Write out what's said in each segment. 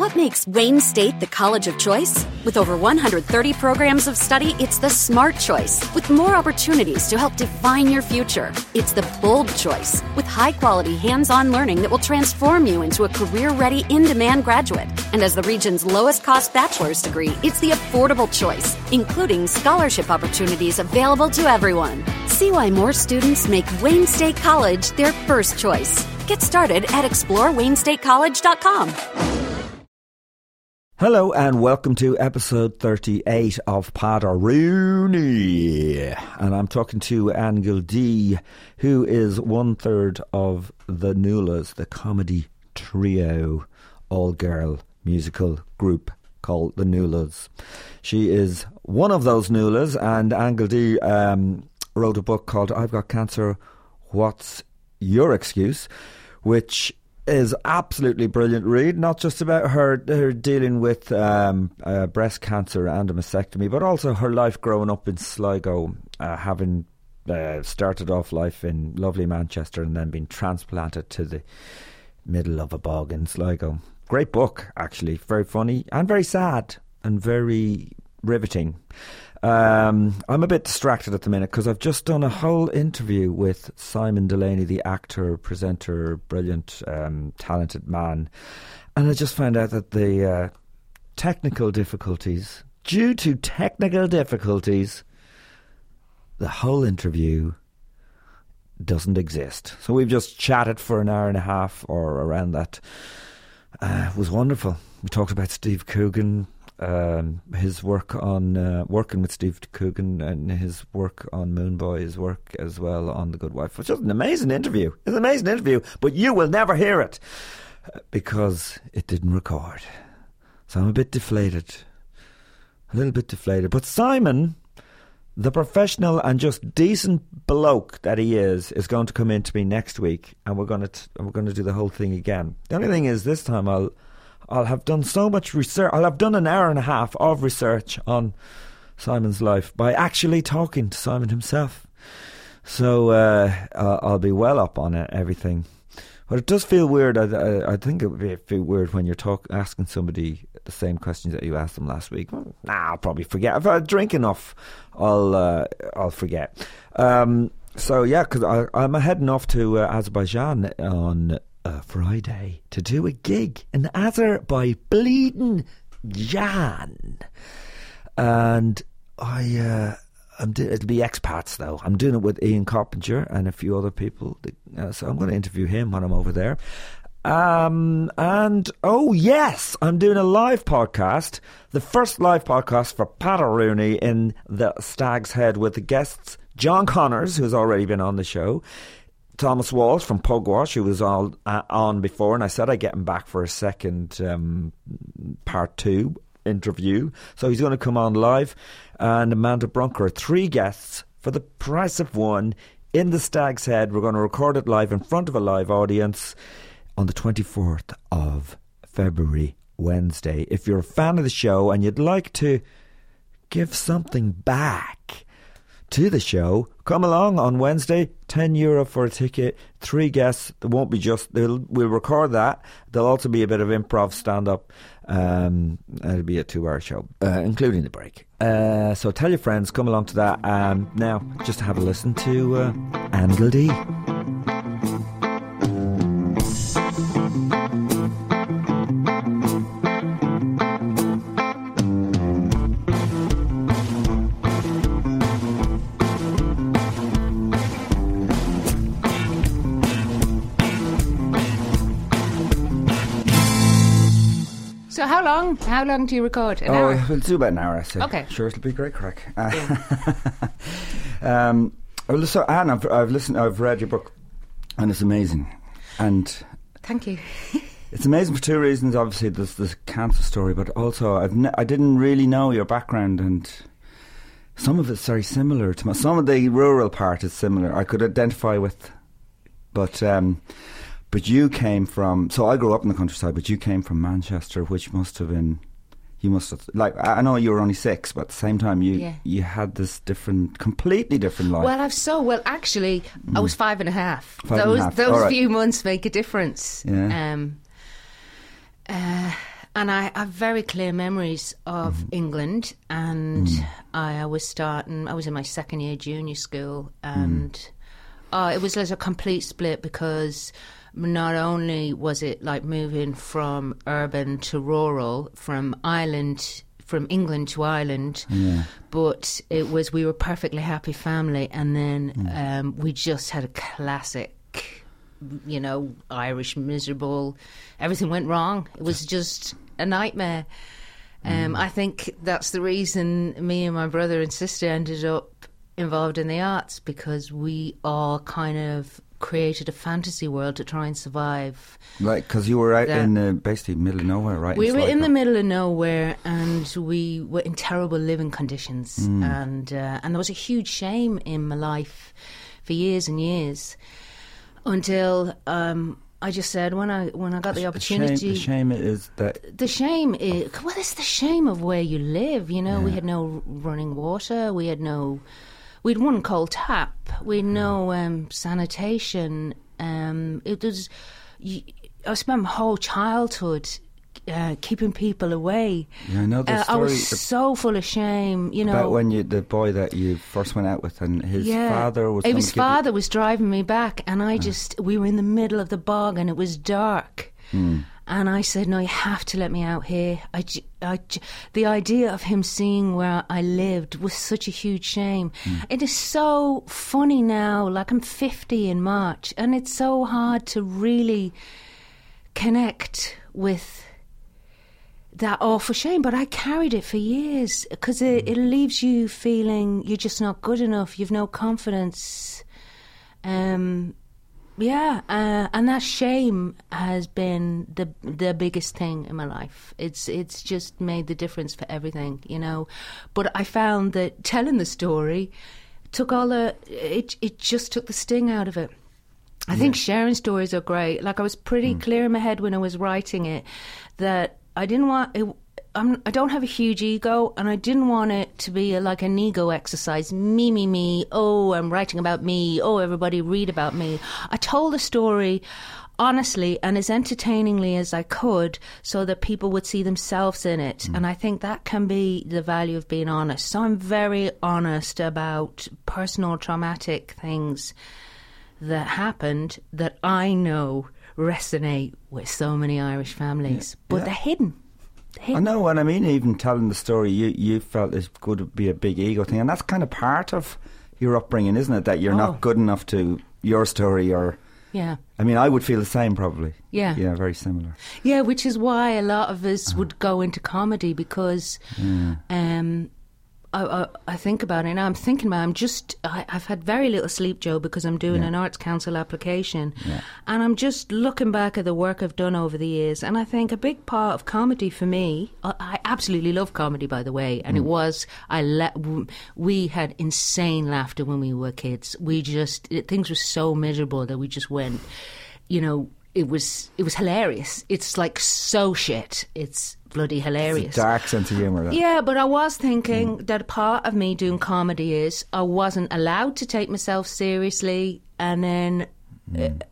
What makes Wayne State the college of choice? With over 130 programs of study, it's the smart choice. With more opportunities to help define your future, it's the bold choice. With high quality hands on learning that will transform you into a career ready, in demand graduate. And as the region's lowest cost bachelor's degree, it's the affordable choice, including scholarship opportunities available to everyone. See why more students make Wayne State College their first choice. Get started at explorewaynestatecollege.com. Hello and welcome to episode 38 of Pat Rooney. And I'm talking to Anne Gildea, who is one third of the Nualas, the comedy trio, all girl musical group called the Nualas. She is one of those Nualas, and Anne Gildea um, wrote a book called I've Got Cancer, What's Your Excuse? which is absolutely brilliant read. Not just about her her dealing with um, uh, breast cancer and a mastectomy, but also her life growing up in Sligo, uh, having uh, started off life in lovely Manchester and then been transplanted to the middle of a bog in Sligo. Great book, actually, very funny and very sad and very riveting. Um, I'm a bit distracted at the minute because I've just done a whole interview with Simon Delaney, the actor, presenter, brilliant, um, talented man, and I just found out that the uh, technical difficulties, due to technical difficulties, the whole interview doesn't exist. So we've just chatted for an hour and a half or around that. Uh, it was wonderful. We talked about Steve Coogan, um, his work on uh, working with Steve Coogan and his work on Moone Boy, his work as well on The Good Wife, which was an amazing interview. It's an amazing interview, but you will never hear it uh, because it didn't record. So I'm a bit deflated, a little bit deflated. But Simon, the professional and just decent bloke that he is, is going to come in to me next week, and we're going to t- we're going to do the whole thing again. The only thing is, this time I'll I'll have done so much research. I'll have done an hour and a half of research on Simon's life by actually talking to Simon himself. So uh, I'll be well up on it, everything. But it does feel weird. I, I, think it would be weird when you're talk, asking somebody the same questions that you asked them last week. Well, nah, I'll probably forget. If I drink enough, I'll uh, I'll forget. Um, so yeah, because I'm heading off to uh, Azerbaijan on uh, Friday to do a gig in Ather by Bleeding Jan, and I. Uh, I'm do- it'll be expats though. I'm doing it with Ian Coppinger and a few other people. Uh, so I'm going to interview him when I'm over there. Um, and oh yes, I'm doing a live podcast, the first live podcast for Pat Rooney in the Stag's Head with the guests John Connors, who's already been on the show, Thomas Walsh from Pugwash, who was all, uh, on before, and I said I'd get him back for a second um, part two interview. So he's going to come on live. And Amanda Brunker, three guests for the price of one in the Stag's Head. We're going to record it live in front of a live audience on the 24th of February, Wednesday. If you're a fan of the show and you'd like to give something back, to the show. Come along on Wednesday, 10 euro for a ticket, three guests. There won't be just, we'll record that. There'll also be a bit of improv stand up. Um, it'll be a two hour show, uh, including the break. Uh, so tell your friends, come along to that. Um, now, just have a listen to uh, Gildea. Long? How long do you record? An oh, hour? we'll do about an hour, I say. Okay. Sure, it'll be great crack. Uh, um, well, so Anne, I've, I've listened, I've read your book, and it's amazing. And Thank you. It's amazing for two reasons. Obviously, there's the cancer story, but also I've ne- I didn't really know your background, and some of it's very similar to my. Some of the rural part is similar. I could identify with, but um, but you came from. So I grew up in the countryside, but you came from Manchester, which must have been. You must have like I know you were only six, but at the same time you Yeah. you had this different, completely different life. Well, I've so well. Actually, I was five and a half. Mm. Five and a those half. those right. few months make a difference. Yeah. Um, uh, and I have very clear memories of Mm-hmm. England, and Mm. I, I was starting. I was in my second year junior school, Mm. and uh, it was like a complete split because not only was it like moving from urban to rural, from Ireland, from England to Ireland, but it was we were a perfectly happy family, and then um, we just had a classic. You know, Irish miserable. Everything went wrong. It was just a nightmare. Um, I think that's the reason me and my brother and sister ended up involved in the arts because we all kind of created a fantasy world to try and survive. Right, because you were out That- in uh, basically middle of nowhere, right? We were in the middle of nowhere, and we were in terrible living conditions, Mm. and uh, and there was a huge shame in my life for years and years until um, I just said when I when I got the The shame, opportunity. the shame is that The shame is well, it's the shame of where you live. You know, we had no running water. We had no. We'd one cold tap. We had no um, sanitation. Um, it was. You, I spent my whole childhood uh, keeping people away. Yeah, I know the Uh, I story was so full of shame. You know, about when you the boy that you first went out with and his yeah. father was. His father was driving me back, and I just we were in the middle of the bog, and it was dark. Hmm. And I said, "No, you have to let me out here." I, I the idea of him seeing where I lived was such a huge shame. Hmm. It is so funny now. Like I'm 50 in March, and it's so hard to really connect with that awful shame, but I carried it for years because it, it leaves you feeling you're just not good enough. You've no confidence. Um, yeah, uh, and that shame has been the the biggest thing in my life. It's it's just made the difference for everything, you know. But I found that telling the story took all the it it just took the sting out of it. I think sharing stories are great. Like I was pretty clear in my head when I was writing it that I didn't want it. I'm, I don't have a huge ego, and I didn't want it to be a, like an ego exercise. Me, me, me. Oh, I'm writing about me. Oh, everybody read about me. I told the story honestly and as entertainingly as I could so that people would see themselves in it. Mm. And I think that can be the value of being honest. So I'm very honest about personal traumatic things that happened that I know resonate with so many Irish families, but Yeah. they're hidden. They're I know what I mean. Even telling the story, you you felt it could be a big ego thing, and that's kind of part of your upbringing, isn't it? That you're Oh. not good enough to your story, or Yeah. I mean, I would feel the same probably. Yeah. yeah, very similar. Yeah, which is why a lot of us would go into comedy because um, I, I, I think about it now. I'm thinking about. I'm just. I, I've had very little sleep, Joe, because I'm doing Yeah. an arts council application, Yeah. and I'm just looking back at the work I've done over the years. And I think a big part of comedy for me. I, I absolutely love comedy, by the way, and it mm. was. I let. We had insane laughter when we were kids. We just it, things were so miserable that we just went. You know, it was it was hilarious. It's like so shit. It's bloody hilarious. Dark sense of humour. that. Yeah, but I was thinking Mm. that part of me doing comedy is I wasn't allowed to take myself seriously, and then Mm.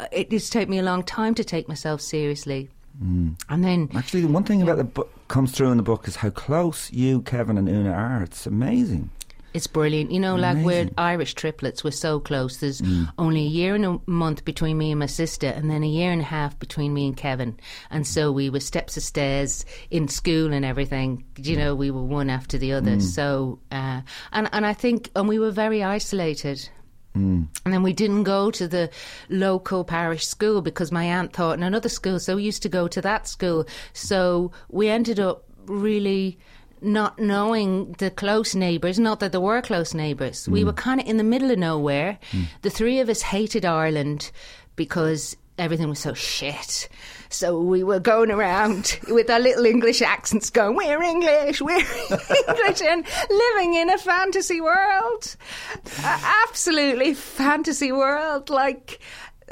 uh, it did take me a long time to take myself seriously. Mm. And then, Actually, the one thing about the book comes through in the book is how close you, Kevin, and Una are. It's amazing. It's brilliant. You know, like we're Irish triplets. We're so close. There's Mm. only a year and a month between me and my sister, and then a year and a half between me and Kevin. And so we were steps of stairs in school and everything. You know, we were one after the other. Mm. So, uh, and and I think, and we were very isolated. Mm. And then we didn't go to the local parish school because my aunt taught in another school, so we used to go to that school. So we ended up really not knowing the close neighbours, not that there were close neighbours. We were kind of in the middle of nowhere. The three of us hated Ireland because everything was so shit. So we were going around with our little English accents going, we're English, we're English, and living in a fantasy world. A absolutely fantasy world. Like,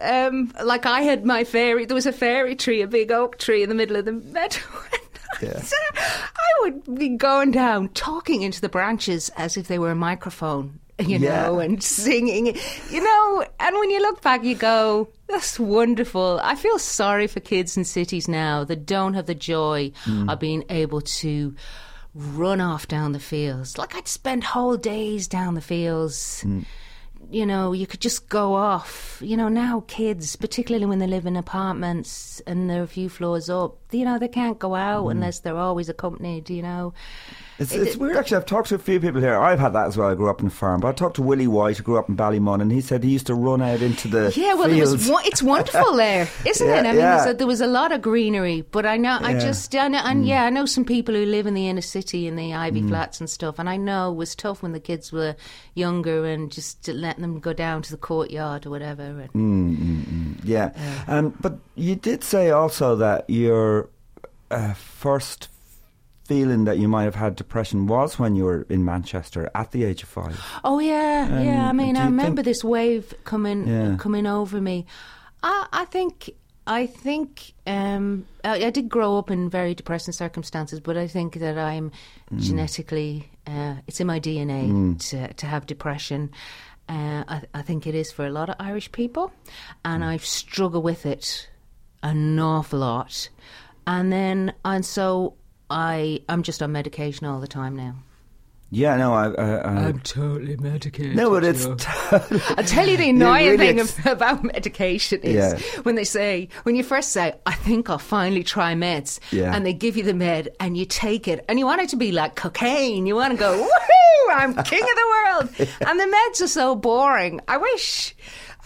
um, like I had my fairy, there was a fairy tree, a big oak tree in the middle of the meadow. Yeah. So I would be going down, talking into the branches as if they were a microphone, you Yeah. know, and singing, you know. And when you look back, you go, that's wonderful. I feel sorry for kids in cities now that don't have the joy Mm. of being able to run off down the fields. Like I'd spend whole days down the fields. Mm. You know, you could just go off. You know, now kids, particularly when they live in apartments and they're a few floors up, you know, they can't go out Mm. unless they're always accompanied, you know. It's, it's weird actually. I've talked to a few people here. I've had that as well. I grew up in a farm, but I talked to Willie White, who grew up in Ballymun, and he said he used to run out into the Yeah, well, it was, it's wonderful there, isn't Yeah, it? I mean, yeah. a, there was a lot of greenery, but I know, I Yeah. Mm. just, I know, and yeah, I know some people who live in the inner city in the Iveagh Flats and stuff, and I know it was tough when the kids were younger and just letting them go down to the courtyard or whatever. And, Mm. yeah, um, but you did say also that your uh, first feeling that you might have had depression was when you were in Manchester at the age of five. Oh yeah, yeah. I Um, mean, I remember this wave coming Yeah. coming over me. I, I think. I think um, I, I did grow up in very depressing circumstances, but I think that I'm Mm. genetically, uh, it's in my DNA to, to have depression. Uh, I, I think it is for a lot of Irish people, and I've struggled with it an awful lot. And then, and so I, I'm just on medication all the time now. Yeah, no, I. I, I totally medicated. no, but it's. I'll tell you the annoying really thing ex- about medication is Yeah. when they say, when you first say, I think I'll finally try meds, Yeah. and they give you the med and you take it, and you want it to be like cocaine. You want to go, woohoo, I'm king of the world. And the meds are so boring. I wish,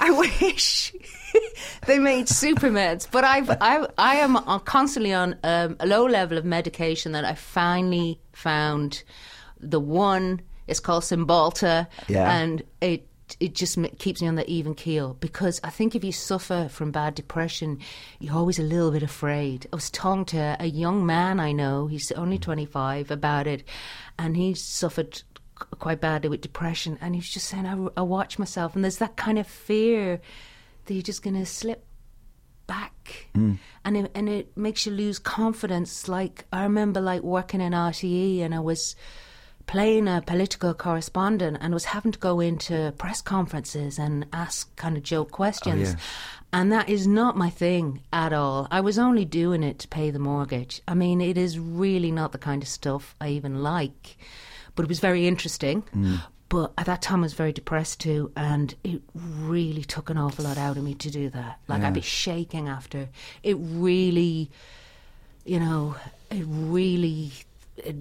I wish. they made super meds, but I've, I, I am constantly on um, a low level of medication that I finally found. The one It's called Cymbalta, Yeah. and it it just keeps me on the even keel because I think if you suffer from bad depression, you're always a little bit afraid. I was talking to a young man I know, he's only 25, about it, and he suffered quite badly with depression, and he was just saying, I, I watch myself, and there's that kind of fear that you're just going to slip back. Hmm. And it, and it makes you lose confidence. Like i remember like working in rte and i was playing a political correspondent and was having to go into press conferences and ask kind of joke oh, questions. yeah. and that is not my thing at all. I was only doing it to pay the mortgage. I mean it is really not the kind of stuff i even like but it was very interesting hmm. But at that time I was very depressed too, and it really took an awful lot out of me to do that. Like I'd be shaking after. It really, you know, it really it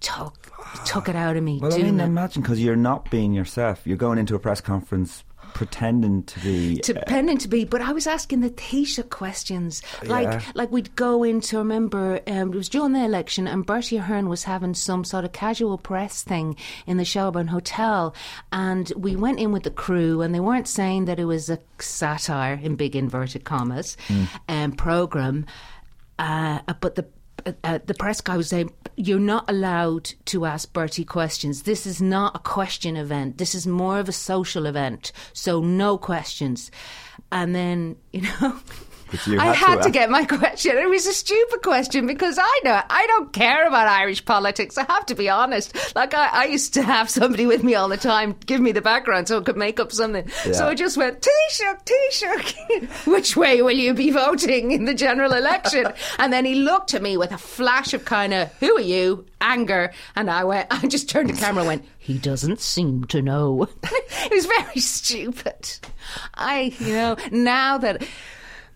took took it out of me. Well, I mean, it. imagine because you're not being yourself. You're going into a press conference pretending to be. to pretending to be, but I was asking the Taoiseach questions. Like, Yeah. like we'd go into, remember, um, it was during the election, and Bertie Ahern was having some sort of casual press thing in the Shelburne Hotel, and we went in with the crew, and they weren't saying that it was a satire, in big inverted commas, um, program, uh, but the uh, the press guy was saying, You're not allowed to ask Bertie questions. This is not a question event. This is more of a social event. So, no questions. And then, you know. You I had to to get my question. It was a stupid question because I know I don't care about Irish politics. I have to be honest. Like I, I used to have somebody with me all the time, give me the background so I could make up something. So I just went Taoiseach, Taoiseach. Which way will you be voting in the general election? and then he looked at me with a flash of kind of who are you? Anger, and I went. I just turned the camera and went. He doesn't seem to know. it was very stupid. I, you know, now that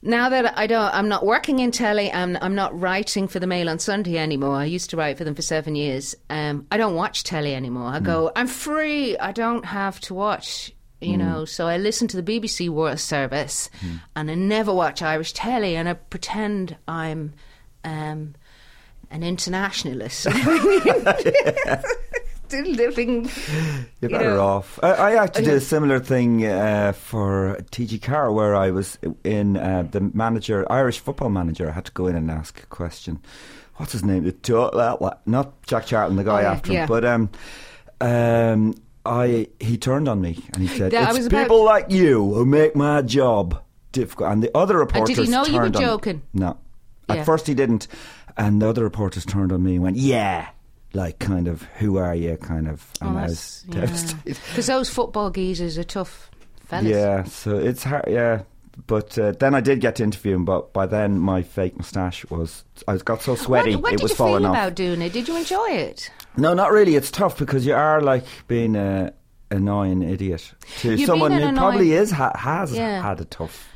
now that I don't, I'm not working in telly. I'm, I'm not writing for the Mail on Sunday anymore. I used to write for them for seven years. Um, I don't watch telly anymore. I go, I'm free. I don't have to watch. You know, so I listen to the BBC World Service, and I never watch Irish telly, and I pretend I'm um, an internationalist. still living. You're you better know. off. I, I actually did a similar thing uh, for TG Carr, where I was in uh, the manager, Irish football manager. I had to go in and ask a question. What's his name? The to- what- Not Jack Charlton, the guy Oh, yeah, after him, yeah. but um, um, I he turned on me and he said, I "It's people like you who make my job difficult." And the other reporters did he know you were turned on- joking? No, at Yeah. first he didn't, and the other reporters turned on me and went, "Yeah." Like kind of, who are you? Kind of, and I was devastated. Because those football geezers are tough fellas. Yeah, so it's hard. Yeah, but uh, then I did get to interview him, but by then my fake moustache was. I got so sweaty, What, what it did was you falling feel off. about doing it? Did you enjoy it? No, not really. It's tough because you are like being a annoying idiot to You're someone who an probably is ha- has Yeah. had a tough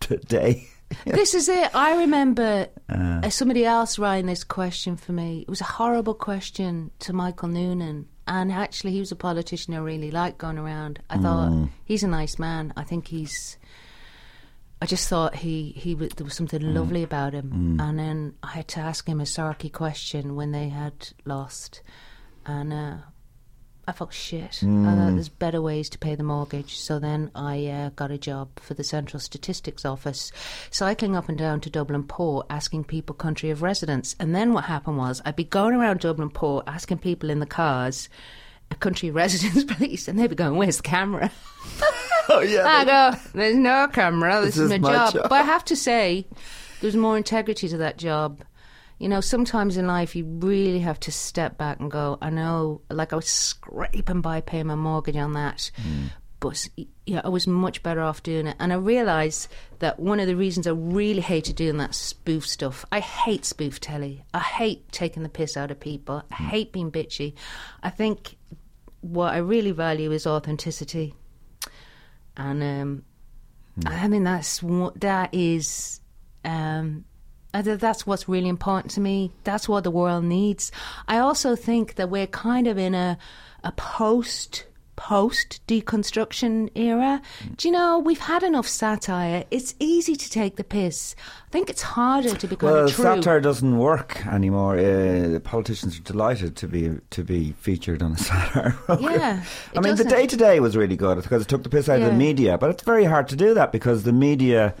t- day. This is it. I remember Uh. uh, somebody else writing this question for me. It was a horrible question to Michael Noonan. And actually, he was a politician I really liked going around. I thought, Mm. he's a nice man. I think he's. I just thought he, he was, there was something Mm. lovely about him. And then I had to ask him a sarky question when they had lost. And uh, I felt shit. I Mm. thought there's better ways to pay the mortgage. So then I uh, got a job for the Central Statistics Office, cycling up and down to Dublin Port, asking people country of residence. And then what happened was I'd be going around Dublin Port asking people in the cars, a country of residence, please, and they'd be going, "Where's the camera?" oh yeah, I go, "There's no camera. This, This is, is my, my job. job. But I have to say, there's more integrity to that job. You know, sometimes in life you really have to step back and go, I know, like I was scraping by paying my mortgage on that. But yeah, I was much better off doing it. And I realised that one of the reasons I really hated doing that spoof stuff, I hate spoof telly. I hate taking the piss out of people. I hate being bitchy. I think what I really value is authenticity. And um, I mean, that's what that is. Um, that's what's really important to me. That's what the world needs. I also think that we're kind of in a a post post deconstruction era. Do you know we've had enough satire? It's easy to take the piss. I think it's harder to be kind Well, of true. satire doesn't work anymore. Uh, the politicians are delighted to be to be featured on a satire. program. Yeah, I mean, the doesn't- day to day was really good because it took the piss out of the media, but it's very hard to do that because the media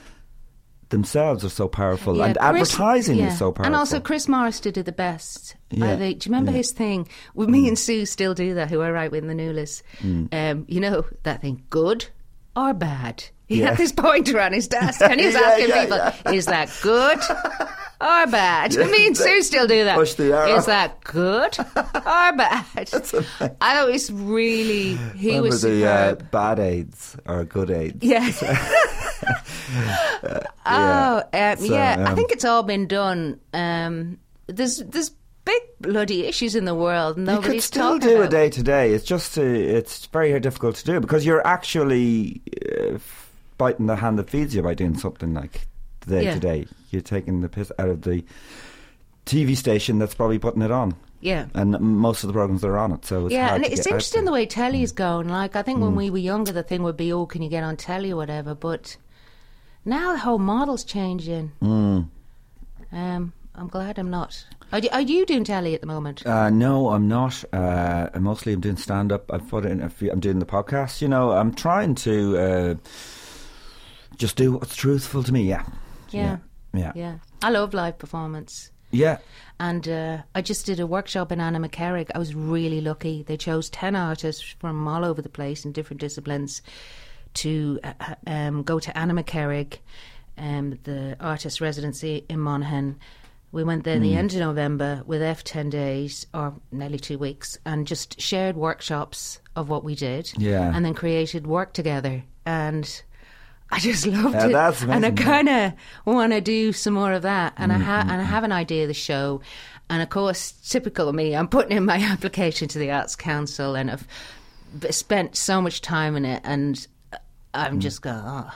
themselves are so powerful Yeah, and Chris- advertising yeah. is so powerful. And also, Chris Morris did it the best. Yeah, I think. Do you remember yeah. Mm. his thing? With me and Sue still do that. Who I write with in the Nualas. Um, you know that thing, good or bad. He Yeah. had this pointer on his desk, and he was Yeah, asking yeah, people, "Is that good?" Or bad. me and Sue still do that. Push the arrow. Is that good or bad? I thought it was really. He Remember was the uh, bad aids or good aids. Yeah. oh, um, So, yeah. I um, think it's all been done. Um, there's there's big bloody issues in the world. and You could still do about. a day to day. It's just uh, it's very difficult to do because you're actually uh, biting the hand that feeds you by doing something like day Yeah. to day. You're taking the piss out of the TV station that's probably putting it on, Yeah. and most of the programs that are on it. So it's Yeah, and it's interesting the way telly's going. Like, I think when Mm. we were younger, the thing would be, oh, can you get on telly or whatever? But now the whole model's changing. Mm. Um, I'm glad I'm not. Are you, are you doing telly at the moment? Uh, no, I'm not. Uh, mostly, I'm doing stand up. I've put in a few. I'm doing the podcast. You know, I'm trying to uh, just do what's truthful to me. Yeah, Yeah. yeah, Yeah. I love live performance. yeah. And uh, I just did a workshop in Annaghmakerrig. I was really lucky. They chose 10 artists from all over the place in different disciplines to uh, um, go to Annaghmakerrig, um, the artist residency in Monaghan. We went there the end of November with F 10 days, or nearly two weeks, and just shared workshops of what we did. Yeah. And then created work together. And I just loved Yeah, it. that's and I kind of want to do some more of that. And I Mm-hmm, ha- and I have an idea of the show. And of course, typical of me, I'm putting in my application to the Arts Council, and I've spent so much time in it, and I'm just going, oh,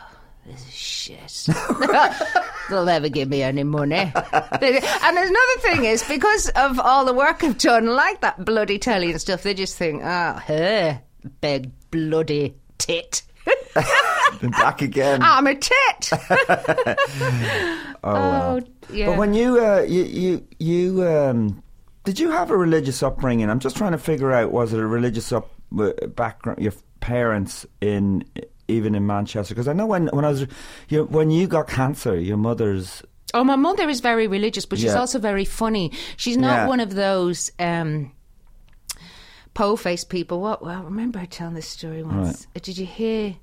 this is shit. They'll never give me any money. and another thing is because of all the work I've done, like that bloody telly and stuff, they just think, oh, her big bloody tit. Been back again. I'm a tit. oh, wow. yeah. But when you uh, you you you um, Did you have a religious upbringing? I'm just trying to figure out was it a religious up uh, background? Your parents in even in Manchester because I know when when I was you when you got cancer, your mother's Oh, my mother is very religious, but she's Yeah. also very funny. She's not Yeah. one of those um, po-faced people. What? Well, I remember her telling this story once. Uh, Did you hear?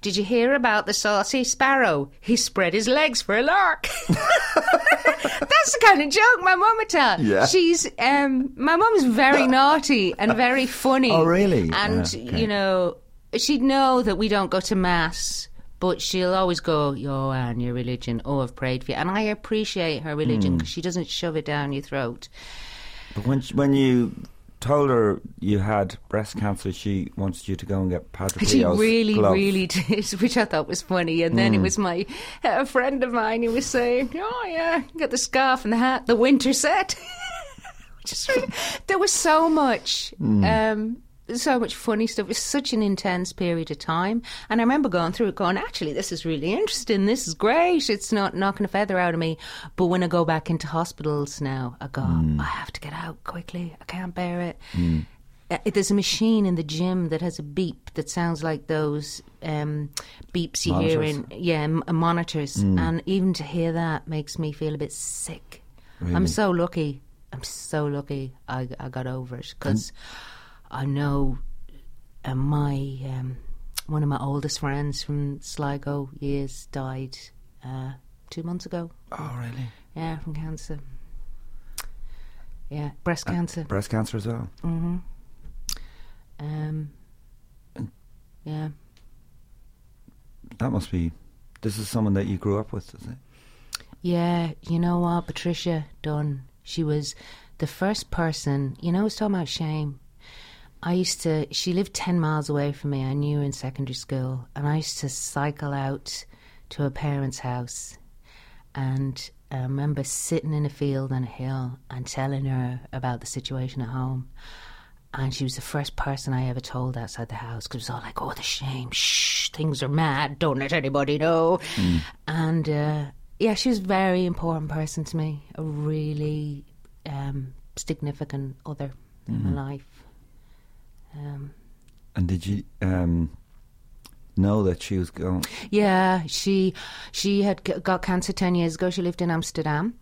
Did you hear about the saucy sparrow? He spread his legs for a lark. That's the kind of joke my mum would tell. Yeah. She's um, my mum's very naughty and very funny. Oh, really? And Yeah, okay. you know, she'd know that we don't go to mass. But she'll always go, Yo, Anne, your religion. Oh, I've prayed for you. And I appreciate her Hmm. religion because she doesn't shove it down your throat. But when she- when you told her you had breast cancer, she wanted you to go and get Padre She Pio's really, gloves. really did, which I thought was funny. And then it was my a friend of mine who was saying, "Oh yeah, got the scarf and the hat, the winter set." which is really, there was so much, um, so much funny stuff. It's such an intense period of time, and I remember going through it, going, "Actually, this is really interesting. This is great. It's not knocking a feather out of me." But when I go back into hospitals now, I go, "I have to get out quickly. I can't bear it." Uh, there's a machine in the gym that has a beep that sounds like those um, beeps you hear in yeah m- uh, monitors, and even to hear that makes me feel a bit sick. I'm so lucky. I'm so lucky. I I got over it because I know uh, my um, one of my oldest friends from Sligo years died uh, two months ago. Oh, really? Yeah, from cancer. Yeah, breast cancer. Breast cancer as well. Mhm. Um, yeah. That must be. This is someone that you grew up with, is it? Yeah, you know what, Patricia Dunn, she was the first person, you know, I was talking about shame. I used to, she lived 10 miles away from me. I knew her in secondary school. And I used to cycle out to her parents' house. And I remember sitting in a field on a hill and telling her about the situation at home. And she was the first person I ever told outside the house because it was all like, oh, the shame. Shh, things are mad. Don't let anybody know. And uh, yeah, she was a very important person to me, a really um, significant other in my life. Um, And did you um, know that she was going? Yeah, she she had g- got cancer ten years ago. She lived in Amsterdam,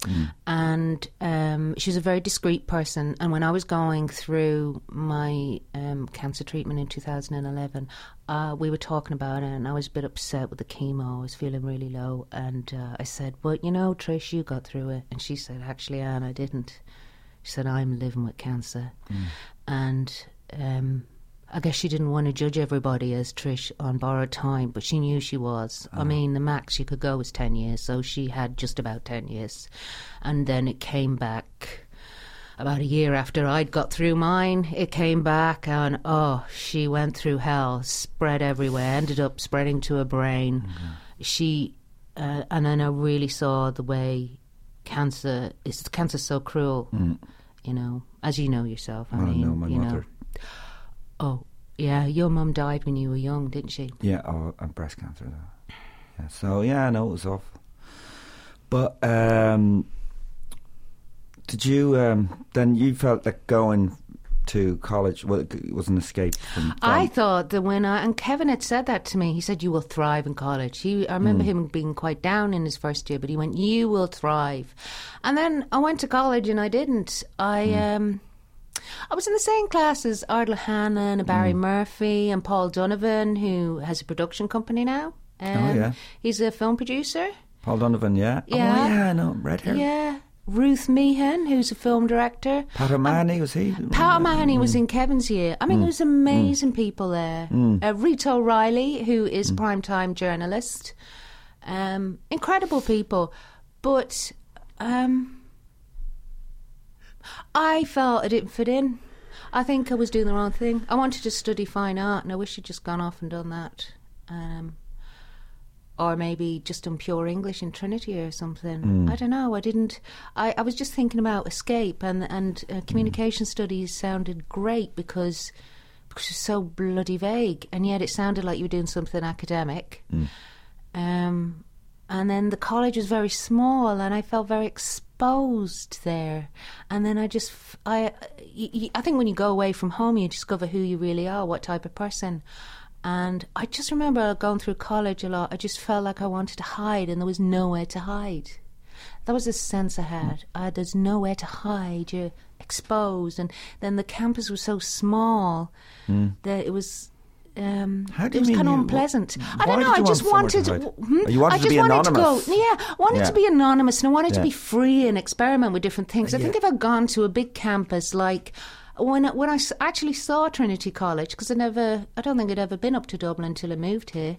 and um, she was a very discreet person. And when I was going through my um, cancer treatment in 2011, uh, we were talking about it, and I was a bit upset with the chemo. I was feeling really low, and uh, I said, "But you know, Trish, you got through it." And she said, "Actually, Anne, I didn't." She said, "I'm living with cancer," and. Um, I guess she didn't want to judge everybody as Trish on borrowed time, but she knew she was. I mean, the max she could go was 10 years, so she had just about 10 years. And then it came back about a year after I'd got through mine. It came back, and oh, she went through hell, spread everywhere, ended up spreading to her brain. She, uh, and then I really saw the way cancer is cancer's so cruel, you know, as you know yourself. I Well, mean, know my you mother. know. Oh, yeah, your mum died when you were young, didn't she? Yeah, oh, and breast cancer. Yeah, so yeah, I know it was off. But um, did you um, then? You felt that going to college well, it was an escape from. I thought that when I and Kevin had said that to me, he said you will thrive in college. He, I remember him being quite down in his first year, but he went, "You will thrive." And then I went to college and I didn't. I um, I was in the same class as Ardal O'Hanlon and Barry Murphy and Paul Donovan, who has a production company now. Um, yeah. he's a film producer. Paul Donovan, yeah. Yeah. Oh, yeah, I know. Red hair. Yeah, Ruth Meehan, who's a film director. Pat O'Mahony, was he? Pat O'Mahony was in Kevin's year. I mean, there was amazing people there. Uh, Rita O'Reilly, who is primetime journalist. Um, incredible people. But um, I felt I didn't fit in. I think I was doing the wrong thing. I wanted to study fine art, and I wish I'd just gone off and done that. Um, or maybe just done pure English in Trinity or something. I don't know. I didn't. I, I was just thinking about escape and and uh, communication studies sounded great because because it's so bloody vague, and yet it sounded like you were doing something academic. Um, and then the college was very small, and I felt very exposed there, and then I just I, I think when you go away from home, you discover who you really are, what type of person. And I just remember going through college a lot. I just felt like I wanted to hide, and there was nowhere to hide. That was the sense I had. Uh, there's nowhere to hide. You're exposed, and then the campus was so small that it was. Um, it was kind of you- unpleasant. I don't know. I you just want wanted. to? Hmm? You wanted I to be wanted anonymous. to go. Yeah, I wanted Yeah. to be anonymous, and I wanted to be free and experiment with different things. I think if I'd gone to a big campus like when I- when I actually saw Trinity College, because I never, I don't think I'd ever been up to Dublin until I moved here.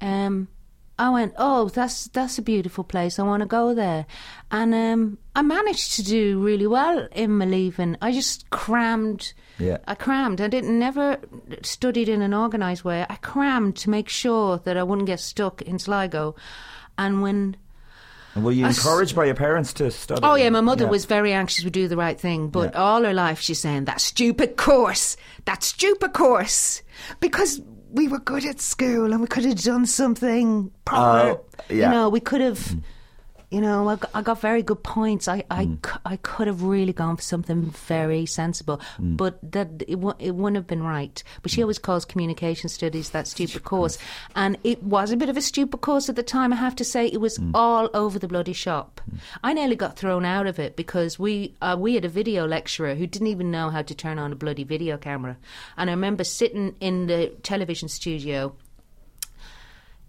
Um, I went, oh, that's that's a beautiful place. I want to go there, and um, I managed to do really well in my leaving. I just crammed. Yeah. I crammed. I didn't never studied in an organised way. I crammed to make sure that I wouldn't get stuck in Sligo. And when And were you s- encouraged by your parents to study? Oh yeah, my mother Yeah. was very anxious to do the right thing, but Yeah. all her life she's saying that stupid course, that stupid course, because we were good at school and we could have done something uh, proper. Oh, yeah. You know, we could have. Mm. You know, I got, I got very good points. I, I, Mm. c- I could have really gone for something very sensible, Mm. but that it, w- it wouldn't have been right. But she always calls communication studies that stupid course, and it was a bit of a stupid course at the time. I have to say, it was all over the bloody shop. I nearly got thrown out of it because we uh, we had a video lecturer who didn't even know how to turn on a bloody video camera, and I remember sitting in the television studio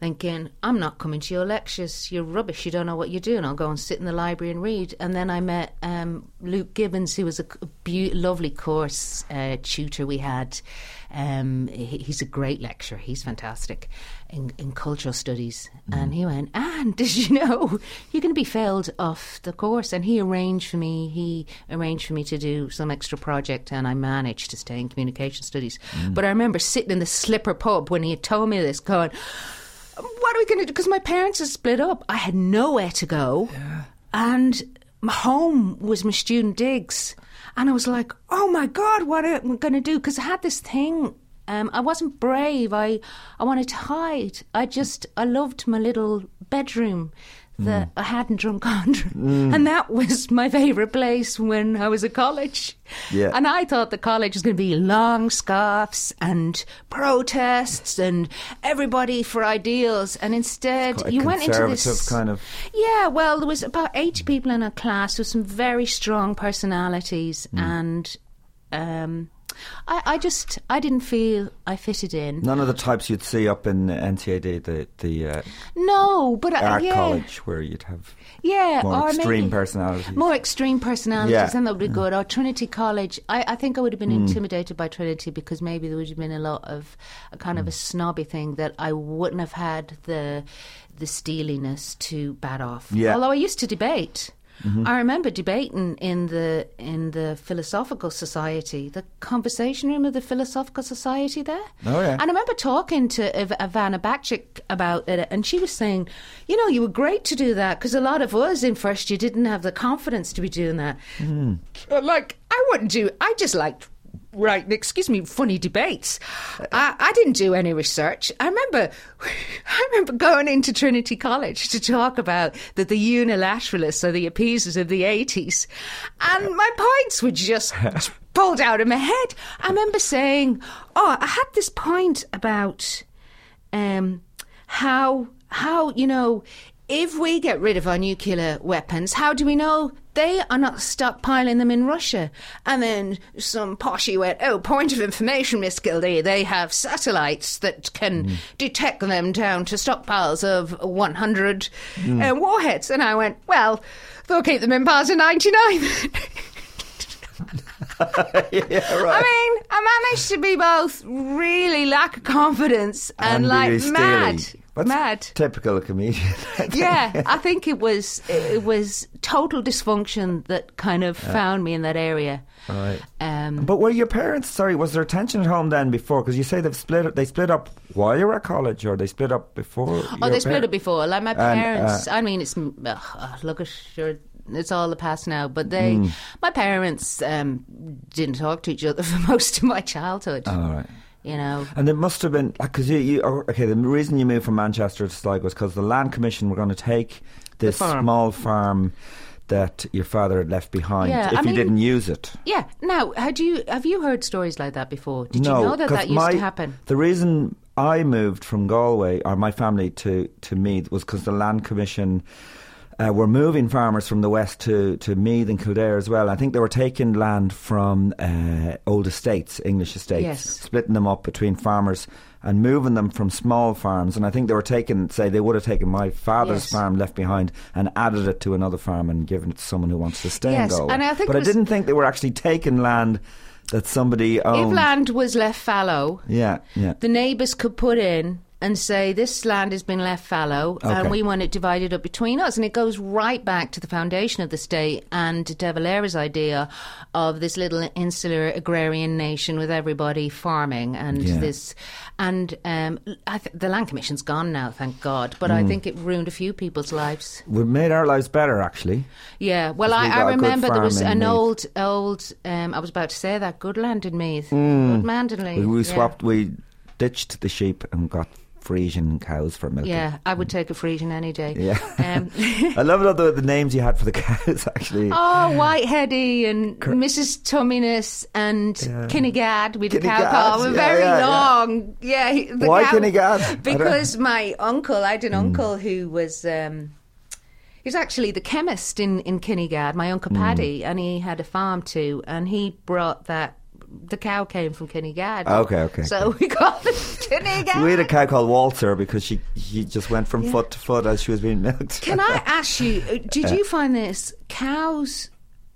thinking, I'm not coming to your lectures. You're rubbish. You don't know what you're doing. I'll go and sit in the library and read. And then I met um, Luke Gibbons, who was a beau- lovely course uh, tutor we had. Um, he, he's a great lecturer. He's fantastic in, in cultural studies. And he went, and did you know you're going to be failed off the course? And he arranged for me. He arranged for me to do some extra project, and I managed to stay in communication studies. But I remember sitting in the Slipper pub when he had told me this, going what are we going to do? Because my parents had split up. I had nowhere to go. And my home was my student digs. And I was like, oh my God, what am I going to do? Because I had this thing. Um, I wasn't brave. I, I wanted to hide. I just, I loved my little bedroom that I hadn't drunk on. And that was my favourite place when I was at college. Yeah. And I thought the college was going to be long scarves and protests and everybody for ideals. And instead, you went into this kind of- Yeah, well, there was about 80 people in a class with some very strong personalities. Mm. And um, I, I just, I didn't feel I fitted in. None of the types you'd see up in NCAD, the the uh, No, but I, art yeah. college, where you'd have Yeah, more extreme personalities. More extreme personalities, Yeah. then that would be good. Or Trinity College. I, I think I would have been Hmm. intimidated by Trinity because maybe there would have been a lot of a kind Hmm. of a snobby thing that I wouldn't have had the the steeliness to bat off. Yeah. Although I used to debate. Mm-hmm. I remember debating in the in the philosophical society, the conversation room of the philosophical society there. Oh, yeah. And I remember talking to Iv- Ivana Bacik about it, and she was saying, you know, you were great to do that because a lot of us in first year didn't have the confidence to be doing that. Uh, Like, I wouldn't do, I just liked writing, excuse me, funny debates. I, I didn't do any research. I remember, I remember going into Trinity College to talk about the, the unilateralists or the appeasers of the 80s, and my points were just pulled out of my head. I remember saying, oh, I had this point about um, how how you know if we get rid of our nuclear weapons, how do we know they are not stockpiling them in Russia? And then some poshy went, "Oh, point of information, Miss Gildea, they have satellites that can detect them down to stockpiles of 100 uh, warheads." And I went, "Well, they'll keep them in piles of 99." yeah, right. I mean, I managed to be both really lack of confidence and, be like really mad. That's mad. Typical comedian. yeah, I think it was it was total dysfunction that kind of found me in that area. Right. Um, But were your parents? Sorry, was there tension at home then before? Because you say they've split. They split up while you were at college, or they split up before. oh, your they split up before. Like my And, uh, parents. I mean, it's ugh, look at sure. It's all the past now, but they, Hmm. my parents, um, didn't talk to each other for most of my childhood. All right. You know, And it must have been because you, you. oh, Okay, the reason you moved from Manchester to Sligo was because the land commission were going to take this farm. small farm that your father had left behind Yeah, if I you mean- didn't use it. Yeah. Now, had you have you heard stories like that before? Did no, you know that that used my, to happen? The reason I moved from Galway, or my family, to, to Meath was because the Land Commission uh, were moving farmers from the west to, to Meath and Kildare as well. I think they were taking land from uh, old estates, English estates, Yes. splitting them up between farmers and moving them from small farms. And I think they were taking, say, they would have taken my father's Yes. farm left behind and added it to another farm and given it to someone who wants to stay Yes, in Galway. and I think but I didn't think they were actually taking land that somebody owned. If land was left fallow, Yeah, yeah. the neighbours could put in and say this land has been left fallow Okay. and we want it divided up between us and it goes right back to the foundation of the state and De Valera's idea of this little insular agrarian nation with everybody farming and Yeah. this and um, I th- the land commission's gone now thank god but Hmm. I think it ruined a few people's lives We've made our lives better, actually. yeah, well, we I, I remember there was an Meath. old, old. Um, I was about to say that good land in Meath, good Mandanley. We, we yeah. swapped, we ditched the sheep and got Friesian cows for milking. Yeah, I would take a Friesian any day. Yeah. Um, I love all the, the names you had for the cows, actually. oh, Whiteheady and Mrs. Tumminess and Yeah. Kinnegad with a cow Kinnegad, call. We're yeah, very yeah, long. Yeah. the Why cow- Kinnegad? Because my uncle, I had an uncle who was. Um, he was actually the chemist in, in Kinnegad, my Uncle Hmm. Paddy, and he had a farm too, and he brought that. The cow came from Kinnegad. Okay, okay, So we called it Kinnegad. we had a cow called Walter because she she just went from Yeah. foot to foot as she was being milked. Can I ask you, uh, did you find this? Cows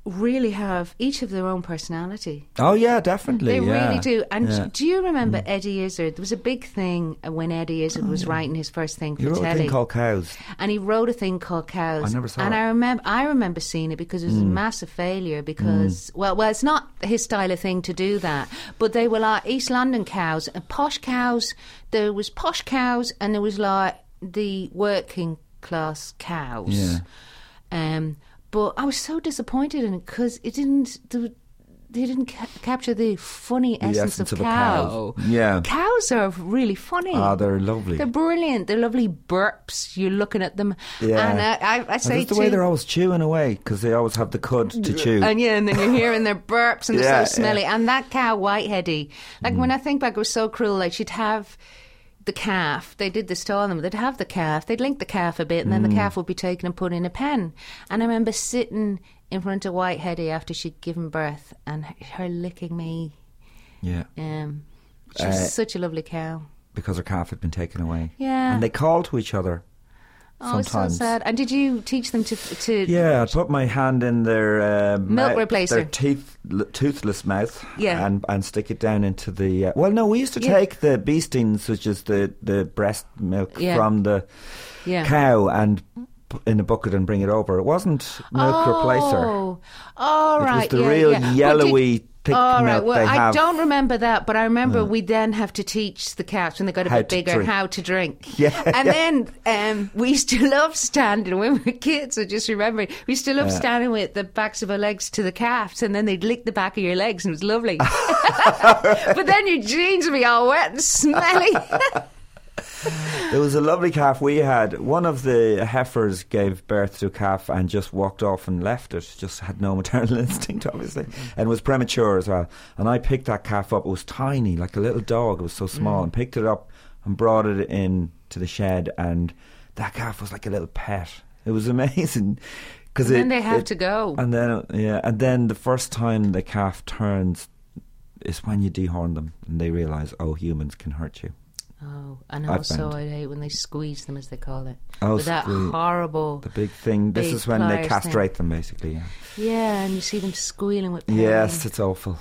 really have each of their own personality. oh yeah, definitely. They yeah. really do. And Yeah. do you remember Eddie Izzard? There was a big thing uh, when Eddie Izzard was writing his first thing for You wrote a telly. thing called cows. and he wrote a thing called Cows. I never saw And it. I remember, I remember seeing it because it was a massive failure. Because well, well, it's not his style of thing to do that. But they were like East London cows, and posh cows. There was posh cows, and there was like the working class cows. Yeah. Um, but I was so disappointed in it because it didn't. The, they didn't ca- capture the funny essence, essence of, of a cow. Yeah. cows are really funny. Ah, they're lovely. They're brilliant. They're lovely burps. You're looking at them, Yeah. and I, I And say the way they're always chewing away because they always have the cud to chew. and yeah, and then you're hearing their burps and they're Yeah, so smelly. And that cow, Whiteheady, like when I think back, it was so cruel. Like she'd have the calf. They did this to all of them. They'd have the calf. They'd link the calf a bit, and then the calf would be taken and put in a pen. And I remember sitting in front of Whiteheady after she'd given birth, and her licking me. yeah, Um, she was Uh, such a lovely cow. because her calf had been taken away. Yeah. and they call to each other. Oh, it's so sad. And did you teach them to to? Yeah, I put my hand in their uh, Milk mouth- replacer. their teeth, l- toothless mouth, Yeah. and and stick it down into the. Uh, well, no, we used to Yeah. take the beestings, which is the the breast milk Yeah. from the Yeah. cow, and in a bucket and bring it over. It wasn't milk replacer. Oh, all It was right. the yeah, real yeah. Yellowy, thick all right. Well, I have. don't remember that, but I remember we then have to teach the cats when they got a How bit bigger how to drink. Yeah, And yeah. then um, we used to love standing when we were kids. I just remember we used to love Yeah. standing with the backs of our legs to the calves, and then they'd lick the back of your legs, and it was lovely. but then your jeans would be all wet and smelly. There was a lovely calf we had. One of the heifers gave birth to a calf and just walked off and left it. Just had no maternal instinct, obviously, and was premature as well. And I picked that calf up. It was tiny, like a little dog. It was so small, mm. and picked it up and brought it in to the shed. And that calf was like a little pet. It was amazing because And then they have to go. And then yeah, and then the first time the calf turns is when you dehorn them and they realise, oh, humans can hurt you. Oh, and I also I hate when they squeeze them, as they call it. Oh, With that squeeze. horrible. The big thing. This Big is when they castrate them, basically. Yeah. Yeah, and you see them squealing with pain. Yes, it's awful.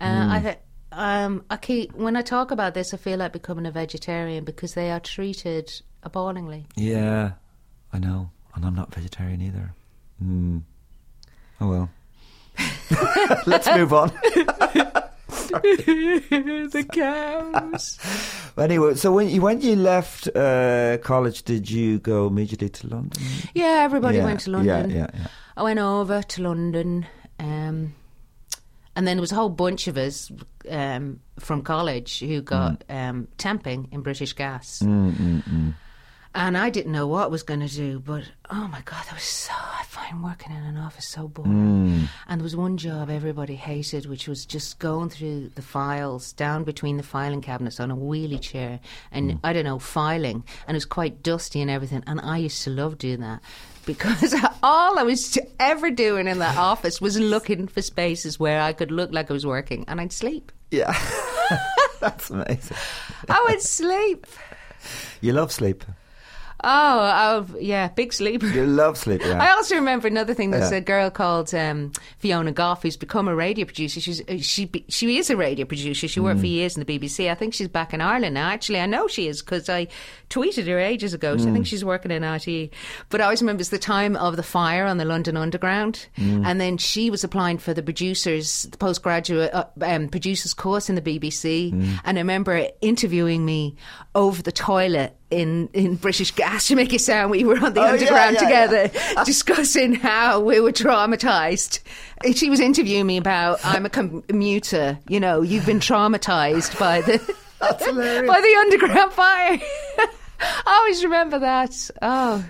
Uh, I th- um, I keep when I talk about this, I feel like becoming a vegetarian because they are treated appallingly. Yeah, I know, and I'm not vegetarian either. Mm. Oh well. Let's move on. the cows. Anyway, so when you when you left uh, college, did you go immediately to London? Yeah, everybody Yeah, went to London. Yeah, yeah, yeah. I went over to London, um, and then there was a whole bunch of us um, from college who got um, temping in British Gas. Mm, mm, mm. And I didn't know what I was going to do, but oh my god, that was so. I find working in an office so boring. Mm. And there was one job everybody hated, which was just going through the files down between the filing cabinets on a wheelie chair and mm. I don't know, filing. And it was quite dusty and everything. And I used to love doing that because all I was ever doing in that office was looking for spaces where I could look like I was working and I'd sleep. Yeah. That's amazing. I would sleep. You love sleep. Oh, oh, yeah, big sleeper. You love sleep, yeah. I also remember another thing. There's Yeah. a girl called um, Fiona Goff who's become a radio producer. She's uh, she she is a radio producer. She Mm. worked for years in the BBC. I think she's back in Ireland now. Actually, I know she is because I tweeted her ages ago. So I Mm. think she's working in RTE. But I always remember it's the time of the fire on the London Underground, Mm. and then she was applying for the producers, the postgraduate uh, um, producers course in the BBC. Mm. And I remember interviewing me over the toilet. In, in British Gas to make it sound we were on the Oh, underground yeah, yeah. together discussing how we were traumatized. She was interviewing me about I'm a commuter. You know, you've been traumatized by the by the underground fire. I always remember that. Oh,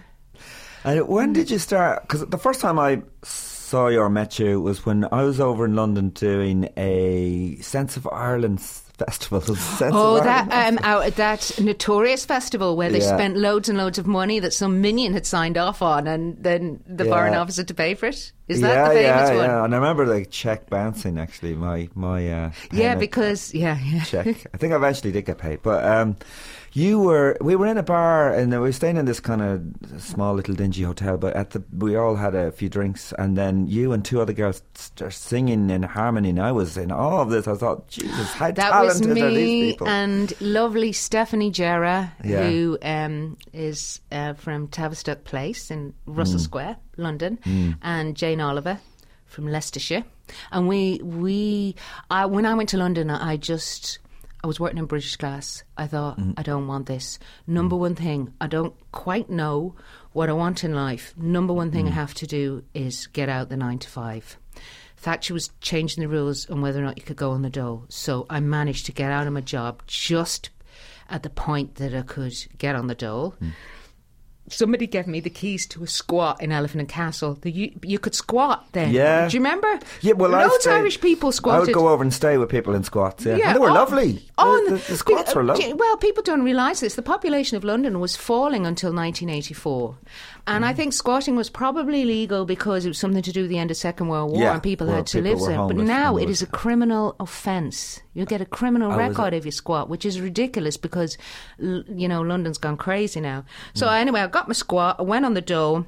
And when did you start? Because the first time I saw you or met you was when I was over in London doing a Sense of Ireland festival. Oh, that um, out at that notorious festival where they Yeah. spent loads and loads of money that some minion had signed off on, and then the Yeah. foreign office had to pay for it. Is yeah, that the famous yeah, one? yeah. And I remember the check bouncing. Actually, my my uh, Yeah, because yeah, yeah. check. I think I eventually did get paid, but um, you were we were in a bar and we were staying in this kind of small little dingy hotel. But at the we all had a few drinks, and then you and two other girls started singing in harmony. And I was in all of this. I thought, Jesus, how That was talented are these me people? and lovely Stephanie Jarrah, Yeah. who um, is uh, from Tavistock Place in Russell Mm. Square, London, and Jane Oliver from Leicestershire. And we, we, I, when I went to London, I just, I was working in British Gas. I thought, Mm. I don't want this. Number one thing, I don't quite know what I want in life. Number one Mm. thing I have to do is get out the nine to five. Thatcher was changing the rules on whether or not you could go on the dole. So I managed to get out of my job just at the point that I could get on the dole. Somebody gave me the keys to a squat in Elephant and Castle. The, you, you could squat then. Yeah. Do you remember? Yeah, well, I loads of stayed- Irish people squatted. I would go over and stay with people in squats. Yeah, And they were lovely. Oh, the, the, the squats were uh, lovely. Well, people don't realise this. The population of London was falling until 1984. And Mm. I think squatting was probably legal because it was something to do with the end of Second World War Yeah, and people had to people live there. But now it is a criminal offence. You'll get a criminal Oh, record if you squat, which is ridiculous because, you know, London's gone crazy now. So Mm. anyway, I got my squat, I went on the dole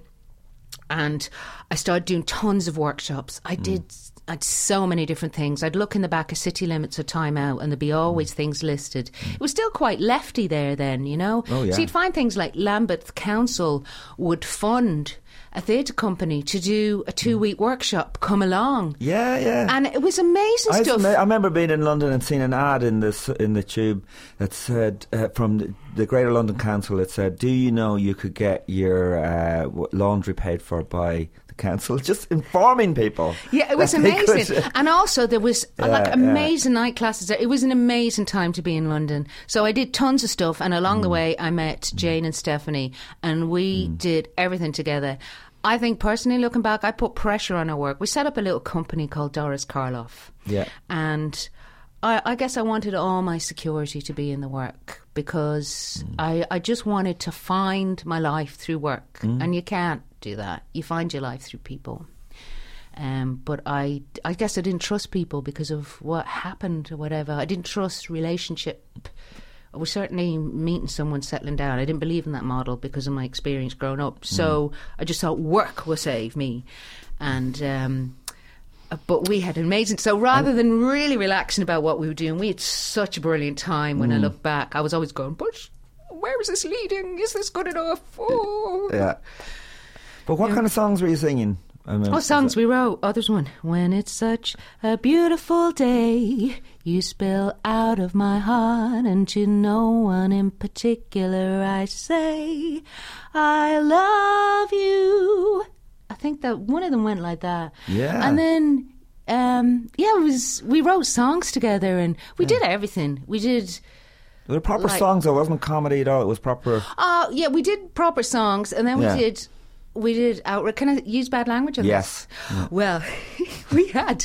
and I started doing tons of workshops. Mm. I did Did so many different things. I'd look in the back of city limits or time out and there'd be always things listed. It was still quite lefty there then, you know? Mm. Oh, yeah. So you'd find things like Lambeth Council would fund a theatre company to do a two week workshop, come along. Yeah, yeah. And it was amazing I, stuff. I remember being in London and seeing an ad in this in the tube that said uh, from the, the Greater London Council. It said, "Do you know you could get your uh, laundry paid for by the council?" Just informing people. Yeah, it was amazing. could- and also there was uh, like Yeah, amazing night classes. there. It was an amazing time to be in London. So I did tons of stuff and along the Mm. way I met Jane and Stephanie and we did everything together. I think personally looking back, I put pressure on our work. We set up a little company called Doris Karloff. Yeah. And I, I guess I wanted all my security to be in the work because Mm. I, I just wanted to find my life through work. And you can't do that. You find your life through people. Um, but I, I guess I didn't trust people because of what happened or whatever. I didn't trust relationship. I was certainly meeting someone settling down. I didn't believe in that model because of my experience growing up. So I just thought work will save me, and um, uh, but we had an amazing. So rather than really relaxing about what we were doing, we had such a brilliant time. When I look back, I was always going, "But where is this leading? Is this good enough?" Oh. yeah. But what kind of songs were you singing? I mean, Oh, songs we wrote. Oh, there's one. When it's such a beautiful day, you spill out of my heart, and to no one in particular I say, I love you. I think that one of them went like that. Yeah. And then, um, yeah, it was. We wrote songs together, and we did everything. We did. They were proper like- songs. though. It wasn't comedy at all. It was proper. Uh, yeah, we did proper songs, and then Yeah. we did we did outright. Can I use bad language on Yes. this? Well, we had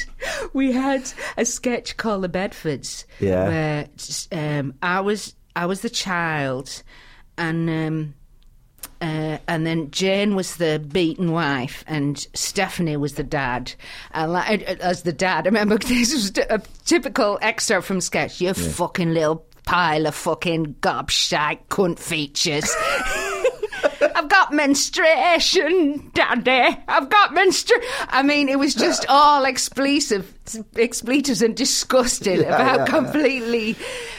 we had a sketch called The Bedfords. Yeah. Where um, I was I was the child, and. Um, uh, and then Jane was the beaten wife, and Stephanie was the dad. And like, as the dad, I remember this was a typical excerpt from sketch. You fucking little pile of fucking gobshite cunt features. I've got menstruation, Daddy. I've got menstru. I mean, it was just all expletive, expletives and disgusting about yeah, completely.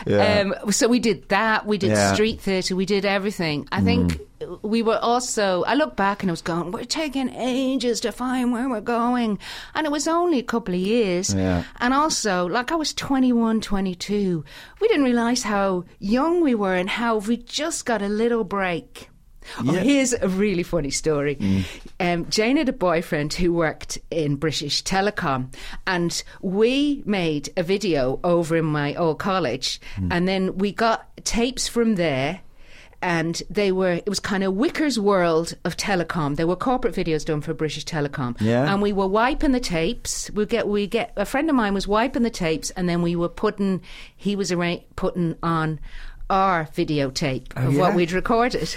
Yeah. Um, so we did that. We did Yeah. street theatre. We did everything. I think we were also. I look back and I was going, we're taking ages to find where we're going, and it was only a couple of years. Yeah. And also, like I was 21, 22. We didn't realise how young we were and how we just got a little break. Oh, Yeah. here's a really funny story. Um, Jane had a boyfriend who worked in British Telecom, and we made a video over in my old college, and then we got tapes from there. And they were, it was kind of Whicker's world of telecom. There were corporate videos done for British Telecom. Yeah. And we were wiping the tapes. We get, we get, a friend of mine was wiping the tapes, and then we were putting, he was putting on our videotape oh, of yeah? what we'd recorded.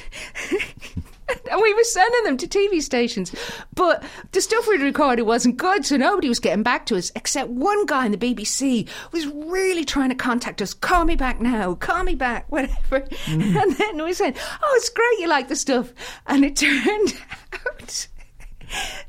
and we were sending them to TV stations. But the stuff we'd recorded wasn't good, so nobody was getting back to us, except one guy in the BBC was really trying to contact us. Call me back now, call me back, whatever. Mm. And then we said, Oh, it's great you like the stuff. And it turned out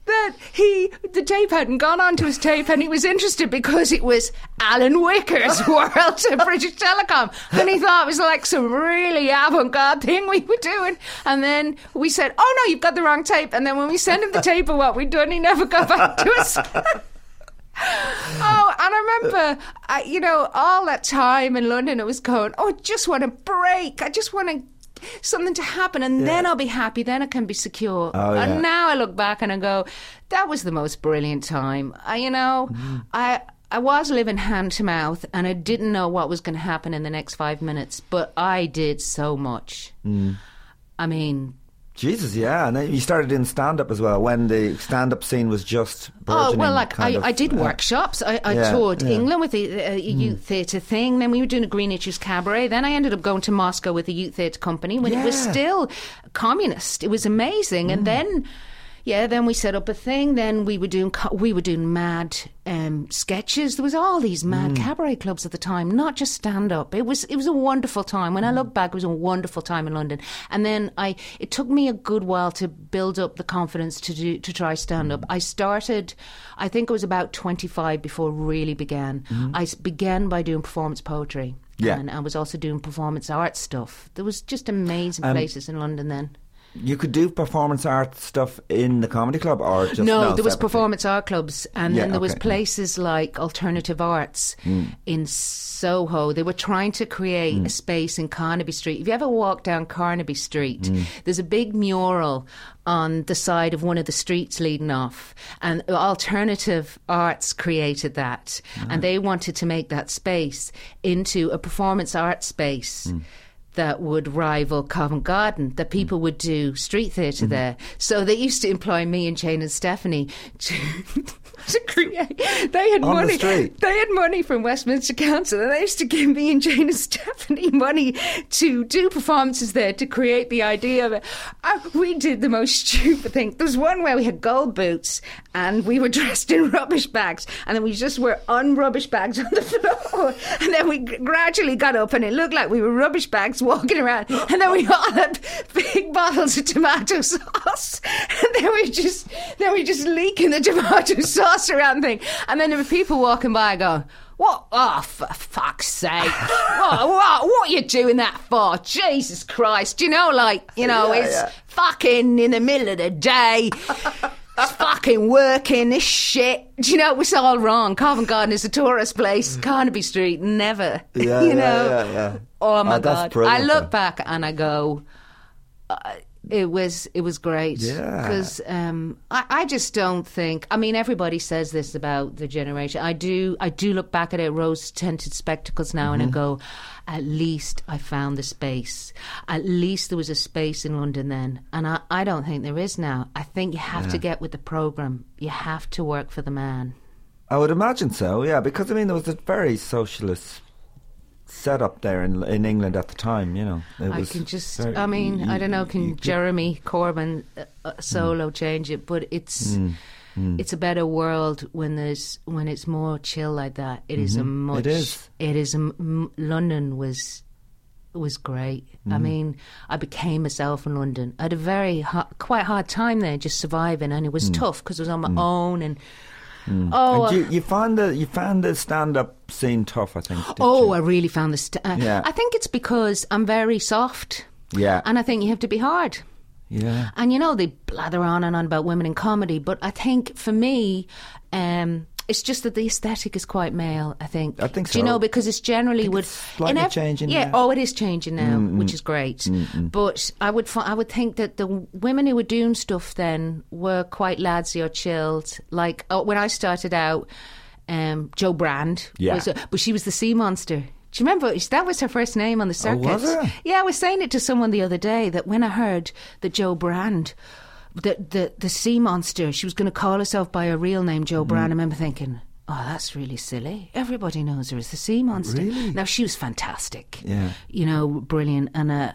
that he the tape hadn't gone onto his tape and he was interested because it was Alan Whicker's world of British Telecom. And he thought it was like some really avant-garde thing we were doing. And then we said oh no you've got the wrong tape. And then when we sent him the tape of what we'd done he never got back to us. Oh, and I remember, I, you know, all that time in London, I was going, oh, I just want a break. I just want to, something to happen, and then I'll be happy. Then I can be secure. Oh, yeah. And now I look back and I go, that was the most brilliant time. I, you know, Mm. I. I was living hand to mouth and I didn't know what was going to happen in the next five minutes, but I did so much. Mm. I mean, Jesus, yeah. And then you started in stand up as well when the stand up scene was just Oh well, like I, of, I did uh, workshops. I, I yeah, toured yeah. England with the uh, youth theatre thing. Then we were doing a Greenwich's cabaret. Then I ended up going to Moscow with the youth theatre company when it was still communist. It was amazing. And then, yeah, then we set up a thing. Then we were doing we were doing mad um, sketches. There was all these mad Hmm. cabaret clubs at the time, not just stand up. It was it was a wonderful time. When I Hmm. look back, it was a wonderful time in London. And then I it took me a good while to build up the confidence to do to try stand up. I started, I think it was about twenty five before it really began. I began by doing performance poetry. Yeah. And I was also doing performance art stuff. There was just amazing Um, places in London then. You could do performance art stuff in the comedy club or just no, there was performance art clubs, and Yeah, then there was okay. Mm. places like Alternative Arts in Soho. They were trying to create Mm. a space in Carnaby Street. If you ever walk down Carnaby Street, Mm. there's a big mural on the side of one of the streets leading off, and Alternative Arts created that, Ah. and they wanted to make that space into a performance art space Mm. That would rival Covent Garden, that people would do street theater Mm-hmm. there. So they used to employ me and Jane and Stephanie to, to create. They had On money. street? They had money from Westminster Council, and they used to give me and Jane and Stephanie money to do performances there to create the idea of it. Uh, we did the most stupid thing. There was one where we had gold boots and we were dressed in rubbish bags, and then we just were on rubbish bags on the floor, and then we gradually got up, and it looked like we were rubbish bags walking around, and then we all had big bottles of tomato sauce, and then we just then we just leaking the tomato sauce around thing, and then there were people walking by going. What? Oh, for fuck's sake! what, what? What are you doing that for? Jesus Christ! You know, like you know, Yeah, it's yeah. fucking in the middle of the day. It's fucking working this shit. Do you know it was all wrong? Covent Garden is a tourist place. Carnaby Street, never. Yeah, you yeah, know. yeah, yeah. Oh my Oh, god! I look back and I go, uh, It was it was great. Yeah. Because um, I, I just don't think. I mean, everybody says this about the generation. I do. I do look back at it, rose tinted spectacles now, and I go, at least I found the space. At least there was a space in London then, and I, I don't think there is now. I think you have to get with the program. You have to work for the man. I would imagine so, yeah, because I mean there was a very socialist setup there in in England at the time. You know, it I can just. very- I mean, I don't know. Can Jeremy Corbyn uh, uh, solo change it? But it's Mm, it's a better world when there's when it's more chill like that. It is a much. Mm-hmm. It is. It is. A, m- London was was great. I Mm. mean, I became myself in London. I had a very ha- quite hard time there, just surviving, and it Mm. was tough because I was on my own and. Oh, And you, you found the you found the stand up scene tough, I think. Oh, you? I really found this. St- uh, Yeah. I think it's because I'm very soft. Yeah. And I think you have to be hard. yeah. And you know, they blather on and on about women in comedy, but I think for me, um, it's just that the aesthetic is quite male. I think. I think so. Do you know because it's generally would slightly changing Yeah. now. Oh, it is changing now, which is great. But I would fi- I would think that the women who were doing stuff then were quite ladsy or chilled. Like oh, when I started out, um, Jo Brand. Yeah. Was but she was the sea monster. Do you remember that was her first name on the Oh, was circuit? it? Yeah, I was saying it to someone the other day that when I heard that Jo Brand, the the, the sea monster, she was going to call herself by her real name, Jo Mm-hmm. I remember thinking, oh, that's really silly. Everybody knows her as the sea monster. Really? Now she was fantastic. Yeah. you know, brilliant, and uh,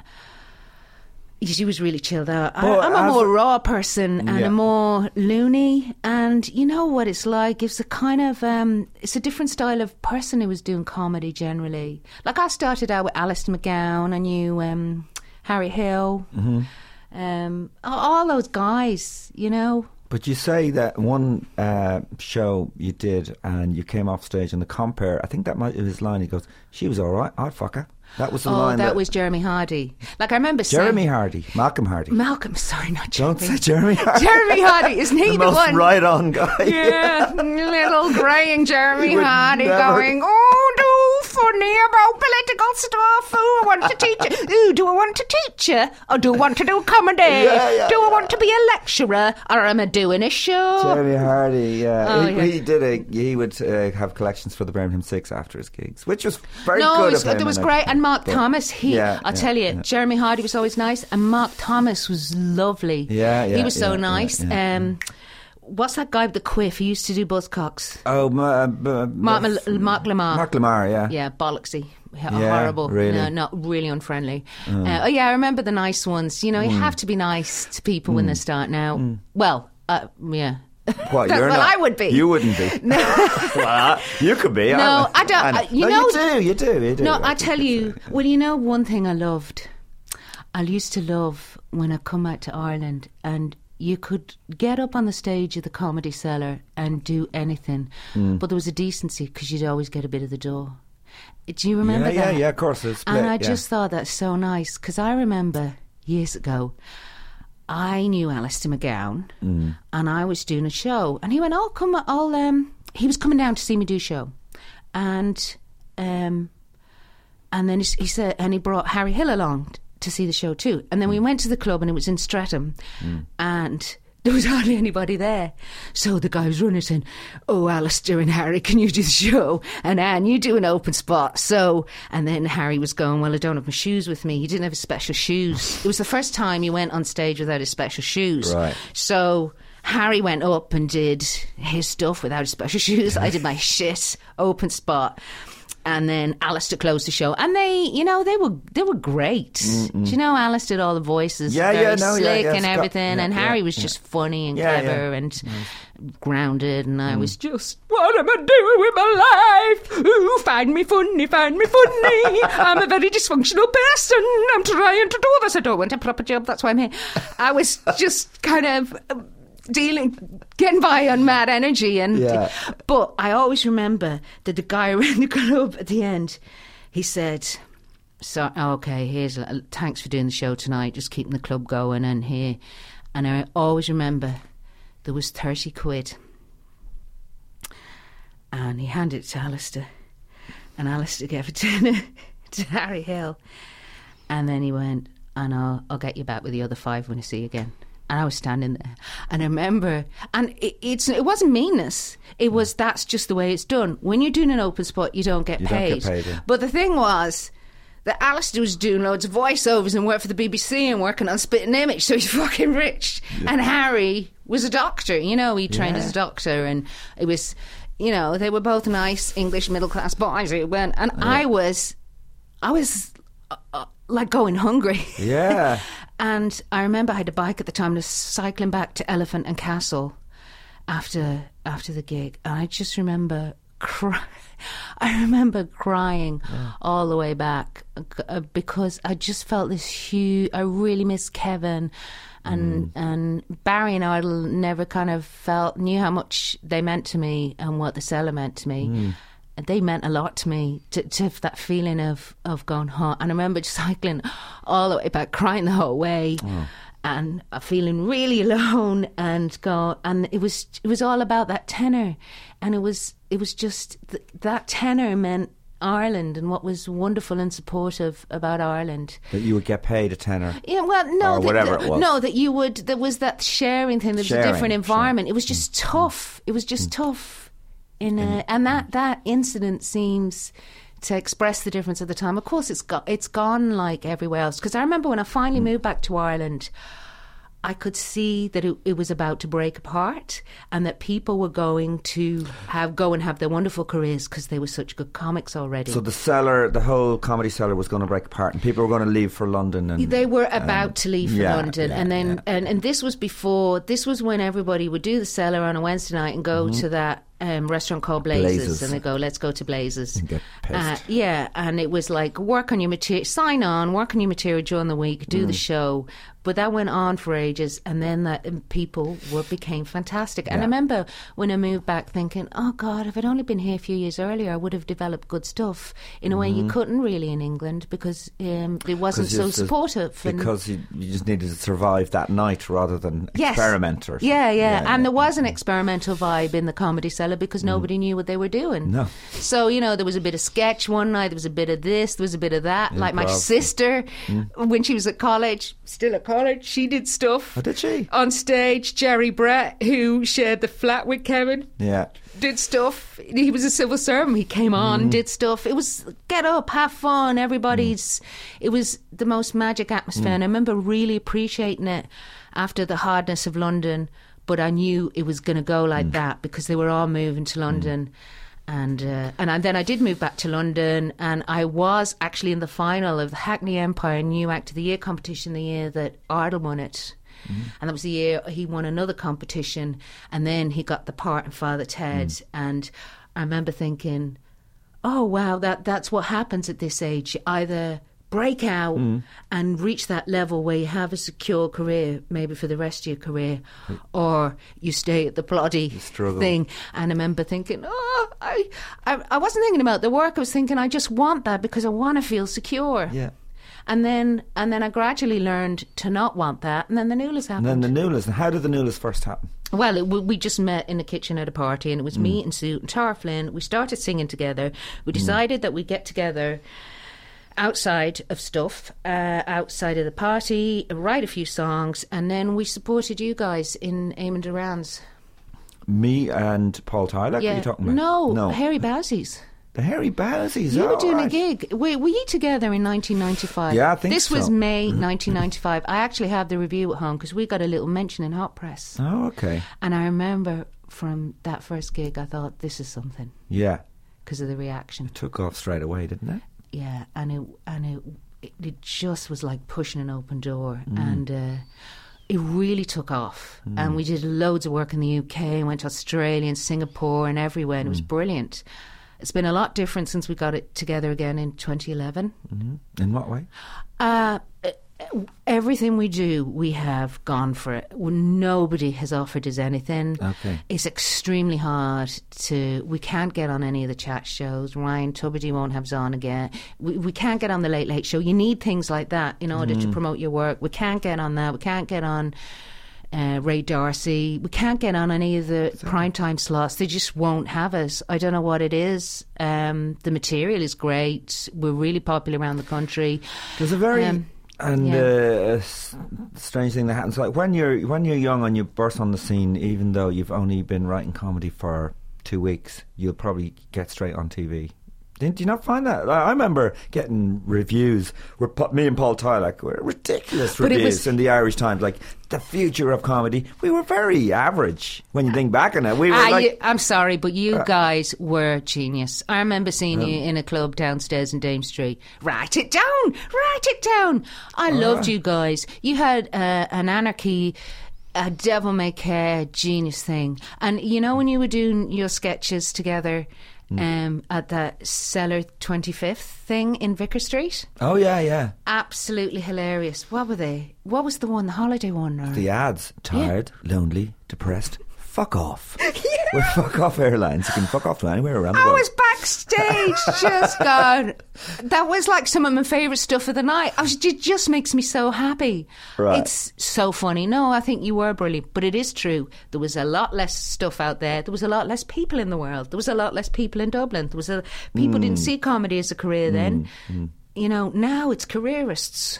she was really chilled out. I, I'm a more raw person and Yeah. a more loony, and you know what it's like. It's a kind of um, it's a different style of person who was doing comedy generally. Like I started out with Alistair McGowan. I knew um, Harry Hill, Mm-hmm. Um, all- those guys. You know, But you say that one uh, show you did and you came off stage and the compare, I think that might be his line. He goes, "She was all right. I'd fuck her." That was the oh, line. that, was Jeremy Hardy. Like I remember Jeremy saying, Hardy, Malcolm Hardee. Malcolm. Sorry, not Jeremy. Don't say Jeremy Hardy. Jeremy Hardy isn't he the, the, most one? right on guy. Yeah, little greying Jeremy Hardy never- going, oh, do funny about political stuff. Oh, I want to teach you. Ooh, do I want to teach you? Or do I want to do comedy? Yeah, yeah, do I yeah. want to be a lecturer? Or am I doing a show? Jeremy Hardy, yeah. Oh, he, he did a. He would uh, have collections for the Birmingham Six after his gigs, which was very no, good it him. it was great. And Mark But- Thomas, he, Yeah, I'll yeah, tell you, yeah. Jeremy Hardy was always nice, and Mark Thomas was lovely. Yeah, yeah, He was so nice. um, What's that guy with the quiff? He used to do Buzzcocks. Oh, ma- uh, Mark, Mal- Mark Lamarr. Mark Lamarr, yeah. Yeah, bollocksy. Yeah, horrible. really? No, not really unfriendly. Uh, oh, yeah, I remember the nice ones. You know, Mm. you have to be nice to people when they start now. Well, uh, yeah. What, you're what not- I would be. You wouldn't be. No. well, you could be. No, I don't- I- you no, know- you do. You do. You do. No, I think tell you, uh, well, you know, one thing I loved, I used to love when I come out to Ireland and you could get up on the stage of the comedy cellar and do anything, Hmm. but there was a decency because you'd always get a bit of the door. Do you remember yeah, that? yeah, yeah. Of course, it's split. And I yeah. just thought that's so nice because I remember years ago, I knew Alistair McGowan Mm. and I was doing a show, and he went, "Oh, come, I'll." Um, he was coming down to see me do a show, and um, and then he, he said, and he brought Harry Hill along to see the show too, and then we went to the club, and it was in Streatham, and. There was hardly anybody there. So the guy was running saying, Oh, Alistair and Harry, can you do the show? And Anne, you do an open spot. So, and then Harry was going, Well, I don't have my shoes with me. He didn't have his special shoes. It was the first time he went on stage without his special shoes. Right. So Harry went up and did his stuff without his special shoes. I did my shit open spot. And then Alistair closed the show, and they, you know, they were they were great. Do you know Alice did all the voices, Yeah, yeah, no, slick yeah, and everything, yeah, and yeah, Harry was yeah. just funny and Yeah, clever yeah. and grounded, and I Mm. was just, what am I doing with my life? Ooh, find me funny, find me funny. I'm a very dysfunctional person. I'm trying to do this. I don't want a proper job. That's why I'm here. I was just kind of. Dealing, getting by on mad energy, and Yeah. but I always remember that the guy around the club at the end, he said, "So okay, here's a, thanks for doing the show tonight, just keeping the club going." And here, and I always remember there was thirty quid, and he handed it to Alistair, and Alistair gave it to, to Harry Hill, and then he went, and I'll, I'll get you back with the other five when I see you again. And I was standing there, and I remember, and it, it's it wasn't meanness. It was that's just the way it's done. When you're doing an open spot, you don't get You don't paid. get paid, yeah. But the thing was that Alistair was doing loads of voiceovers and worked for the BBC and working on Spitting Image, so he's fucking rich. And Harry was a doctor, you know, he trained Yeah. as a doctor, and it was, you know, they were both nice English middle class boys who went, and I was, I was uh, uh, like going hungry. Yeah. And I remember I had a bike at the time, and I was cycling back to Elephant and Castle after after the gig, and I just remember cry. I remember crying all the way back uh, because I just felt this huge. I really miss Kevin, and and Barry and Idle never kind of felt knew how much they meant to me and what the cellar meant to me. And They meant a lot to me to, to have that feeling of of going home. And I remember just cycling all the way back, crying the whole way mm. and uh, feeling really alone and go and it was it was all about that tenor and it was it was just th- that tenor meant Ireland and what was wonderful and supportive about Ireland. that you would get paid a tenner. Yeah, well, no, Or that- whatever it was. no, that you would. There was that sharing thing. There was Sharing, a different environment. It was just mm. Mm. tough. It was just tough. In a, and that that incident seems to express the difference at the time. Of course, it's got it's gone like everywhere else. Because I remember when I finally hmm. moved back to Ireland. I could see that it, it was about to break apart, and that people were going to have go and have their wonderful careers because they were such good comics already. So the cellar, the whole comedy cellar was going to break apart, and people were going to leave for London. And They were about to leave for yeah, London, yeah, and then yeah. and, and this was before. This was when everybody would do the cellar on a Wednesday night and go to that um, restaurant called Mm-hmm. Blazes. and they go, "Let's go to Blazers." And Uh, yeah, and it was like work on your material, sign on, work on your material during the week, do the Mm. show. But that went on for ages, and then that and people were became fantastic. And I remember when I moved back, thinking, "Oh God, if I'd only been here a few years earlier, I would have developed good stuff in a way you couldn't really in England because um, it wasn't so supportive." because you, you just needed to survive that night rather than Yes. experiment or something. yeah, yeah, something. and there was an experimental vibe in the comedy cellar because nobody knew what they were doing. Mm. No. So you know there was a bit of sketch one night, there was a bit of this, there was a bit of that. Like my Improv. sister, when she was at college, still at college, she did stuff Oh, did she? on stage. Jerry Brett, who shared the flat with Kevin, Yeah. did stuff. He was a civil servant. He came on, mm. did stuff. It was get up, have fun. Everybody's. Mm. It was the most magic atmosphere, mm. and I remember really appreciating it after the hardness of London. But I knew it was going to go like that because they were all moving to London. And uh, and I, then I did move back to London, and I was actually in the final of the Hackney Empire New Act of the Year competition the year that Ardal won it. And that was the year he won another competition, and then he got the part in Father Ted. And I remember thinking, "Oh wow, that that's what happens at this age. You either break out mm. and reach that level where you have a secure career, maybe for the rest of your career, mm. or you stay at the bloody thing." And I remember thinking, "Oh, I, I, I wasn't thinking about the work. I was thinking, I just want that because I want to feel secure." Yeah. And then, and then I gradually learned to not want that, and then the Nualas happened. And then the Nualas. And how did the Nualas first happen? Well, it, we just met in the kitchen at a party, and it was Mm. me and Sue and Tara Flynn. We started singing together. We mm. decided that we'd get together outside of stuff, uh, outside of the party, write a few songs, and then we supported you guys in Eamonn Doran's. Me and Paul Tylak. What are you talking about? no, no. Harry Bowsies. the Harry Bowsies. Yeah. You were doing a gig. We were you together in 1995? Yeah, I think this was so. Mm-hmm. May 1995. I actually have the review at home because we got a little mention in Hot Press. Oh, okay. And I remember from that first gig, I thought this is something Yeah. because of the reaction. It took off straight away, didn't it? Yeah, and it and it it, it just was like pushing an open door, Mm. and uh, it really took off. And we did loads of work in the UK, and went to Australia and Singapore and everywhere, and it was Mm. brilliant. It's been a lot different since we got it together again in 2011. In what way? Uh, everything we do, we have gone for it. Nobody has offered us anything. Okay. It's extremely hard to. We can't get on any of the chat shows. Ryan Tubridy won't have us on again. We, we can't get on the Late Late Show. You need things like that in order to promote your work. We can't get on that. We can't get on. Uh, Ray D'Arcy. We can't get on any of the primetime slots. They just won't have us. I don't know what it is. Um, the material is great. We're really popular around the country. There's a very Um, And Yeah. uh, a s- strange thing that happens, like when you're when you're young and you burst on the scene, even though you've only been writing comedy for two weeks, you'll probably get straight on TV. Didn't you not find that? I I remember getting reviews. Me and Paul Tylak were ridiculous But reviews was- in the Irish Times, like the future of comedy. We were very average when you think back on it. We were Ah, like, I'm sorry, but you Uh, guys were genius. I remember seeing you in a club downstairs in Dame Street. Write it down, write it down. I loved you guys. You had uh, an anarchy. A devil may care genius thing, and you know when you were doing your sketches together um, at the Cellar Twenty Fifth thing in Vicar Street, oh yeah, yeah. absolutely hilarious. What were they? What was the one? The holiday one? Or? The ads: tired, lonely, depressed. Fuck off. We're fuck off airlines. You can fuck off to anywhere around the I world. was backstage just going. That was like some of my favourite stuff of the night. I was, it just makes me so happy. Right. It's so funny. No, I think you were brilliant, but it is true. There was a lot less stuff out there. There was a lot less people in the world. There was a lot less people in Dublin. There was a people didn't hmm. see comedy as a career then. Hmm. Hmm. You know, now it's careerists.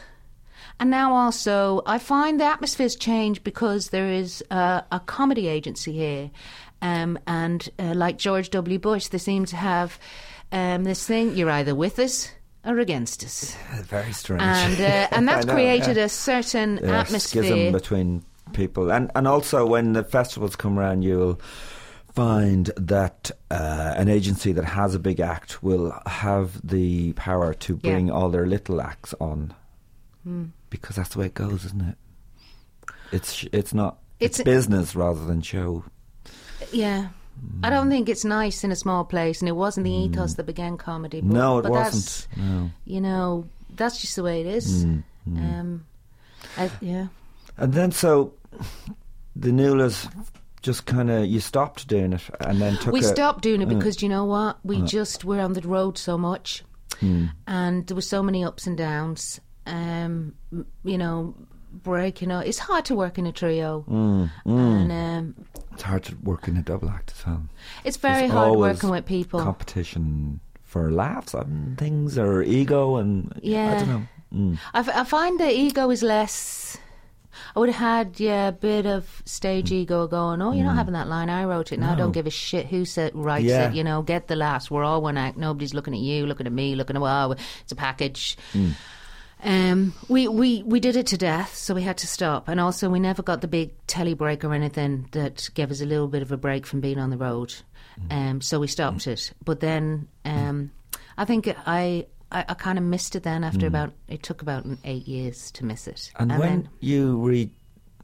And now also, I find the atmosphere's changed because there is uh, a comedy agency here. Um, and uh, like George W. Bush, they seem to have um, this thing you're either with us or against us. Very strange. And, uh, and that's know, created yeah. a certain Yeah, atmosphere. schism between people, and and also when the festivals come around, you'll find that uh, an agency that has a big act will have the power to Yeah. bring all their little acts on, Hmm. Because that's the way it goes, isn't it? It's it's not. It's, It's business rather than show. Yeah. I don't think it's nice in a small place, and it wasn't the ethos that began comedy. But, no, it but wasn't. That's, No. you know, that's just the way it is. Hmm, Um, I, yeah. And then so the Nualas just kind of you stopped doing it, and then took we stopped doing it uh, because do you know what? We just were on the road so much, and there were so many ups and downs. Um, you know, breaking up. It's hard to work in a trio, Hmm, and um, It's hard to work in a double act as well. it's very There's hard working with people. Competition for laughs and things, or ego, and I don't know. Mm. I, f- I find the ego is less. I would have had yeah a bit of stage ego going. Oh, you're not having that line. I wrote it. Now I Mm. No. don't give a shit who said writes Yeah. it. You know, get the laughs. We're all one act. Nobody's looking at you, looking at me, looking at wow. It's a package. Mm. Um, we, we, we did it to death, so we had to stop. And also, we never got the big telly break or anything that gave us a little bit of a break from being on the road. Mm. Um, so we stopped it. But then um, I think I, I, I kind of missed it then after about, it took about eight years to miss it. Mm. And, when then, you re-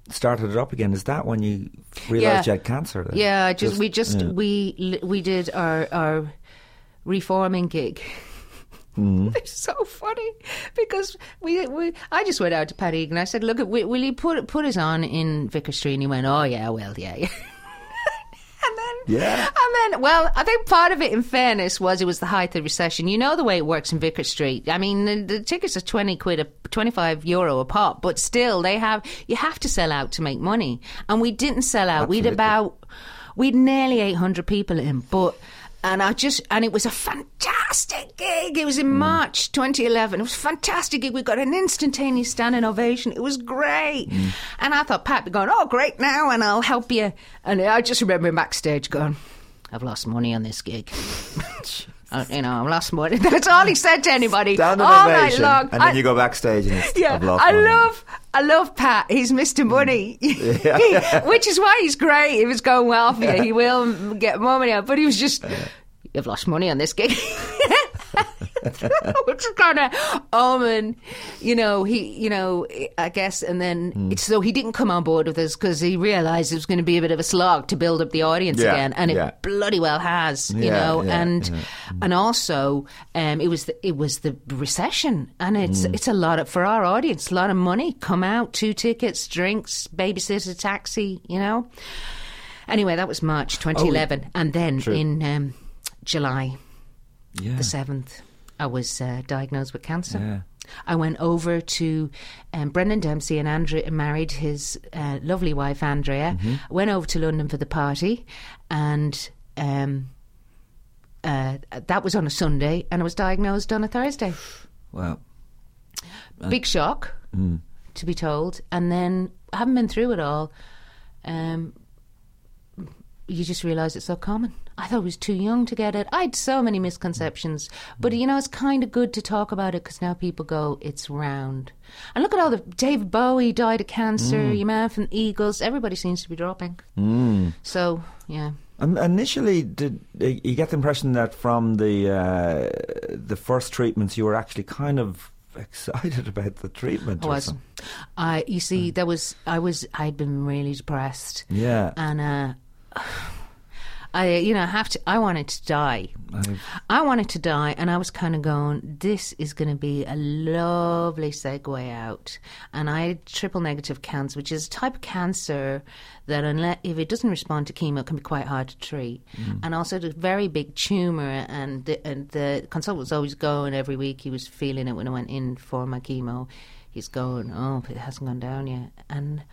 started it up again, is that when you realised Yeah. you had cancer? then? yeah, I just, we just, yeah. we, we did our, our reforming gig. Mm. It's so funny because we, we I just went out to Pat and I said, "Look, will, will you put put us on in Vicar Street?" And he went, "Oh yeah, well, yeah, yeah." and then, Yeah. and then, well, I think part of it, in fairness, was it was the height of the recession. You know the way it works in Vicar Street. I mean, the, the tickets are twenty quid, a twenty five euro a pop, but still, they have you have to sell out to make money, and we didn't sell out. We'd about we'd nearly eight hundred people in, but. And I just, and it was a fantastic gig. It was in hmm. March 2011. It was a fantastic gig. We got an instantaneous standing ovation. It was great. Hmm. And I thought Pat be going, oh, great now, and I'll help you. And I just remember him backstage going, I've lost money on this gig. Uh, you know, I've lost money. That's all he said to anybody all night long. and then I- you go backstage and it's, yeah, I money. love, I love Pat. He's Mr. Money, which is why he's great. If it's going well for you, he will get more money out. But he was just, you've lost money on this gig. Which is kind of omen, you know. He, you know, I guess, and then it's so he didn't come on board with us because he realised it was going to be a bit of a slog to build up the audience Yeah, again, and it bloody well has, you Yeah, know. yeah, and yeah. and also, um, it was the, it was the recession, and it's Mm. it's a lot of, for our audience, a lot of money. Come out, two tickets, drinks, babysitter, taxi, you know. Anyway, that was March 2011, and then Oh, True. in um, July Yeah. the seventh, I was uh, diagnosed with cancer. Yeah. I went over to um, Brendan Dempsey and Andrea married his uh, lovely wife Andrea. Mm-hmm. Went over to London for the party, and um, uh, that was on a Sunday, and I was diagnosed on a Thursday. Wow! Big shock. to be told, and then having been through it all, um, you just realise it's so common. I thought I was too young to get it. I had so many misconceptions, but you know, it's kind of good to talk about it because now people go, it's round. And look at all the David Bowie died of cancer. Your man from the Eagles. Everybody seems to be dropping. So yeah. Um, initially, did uh, you get the impression that from the uh, the first treatments you were actually kind of excited about the treatment? I was. something? I you see, there was I was I'd been really depressed, Yeah. and uh, I you know have to. I wanted to die. I've- I wanted to die, and I was kind of going, this is going to be a lovely segue out. And I had triple negative cancer, which is a type of cancer that, unless if it doesn't respond to chemo, can be quite hard to treat. Mm. And also, a very big tumor, and the, and the consultant was always going every week. He was feeling it when I went in for my chemo. He's going, oh, it hasn't gone down yet, and.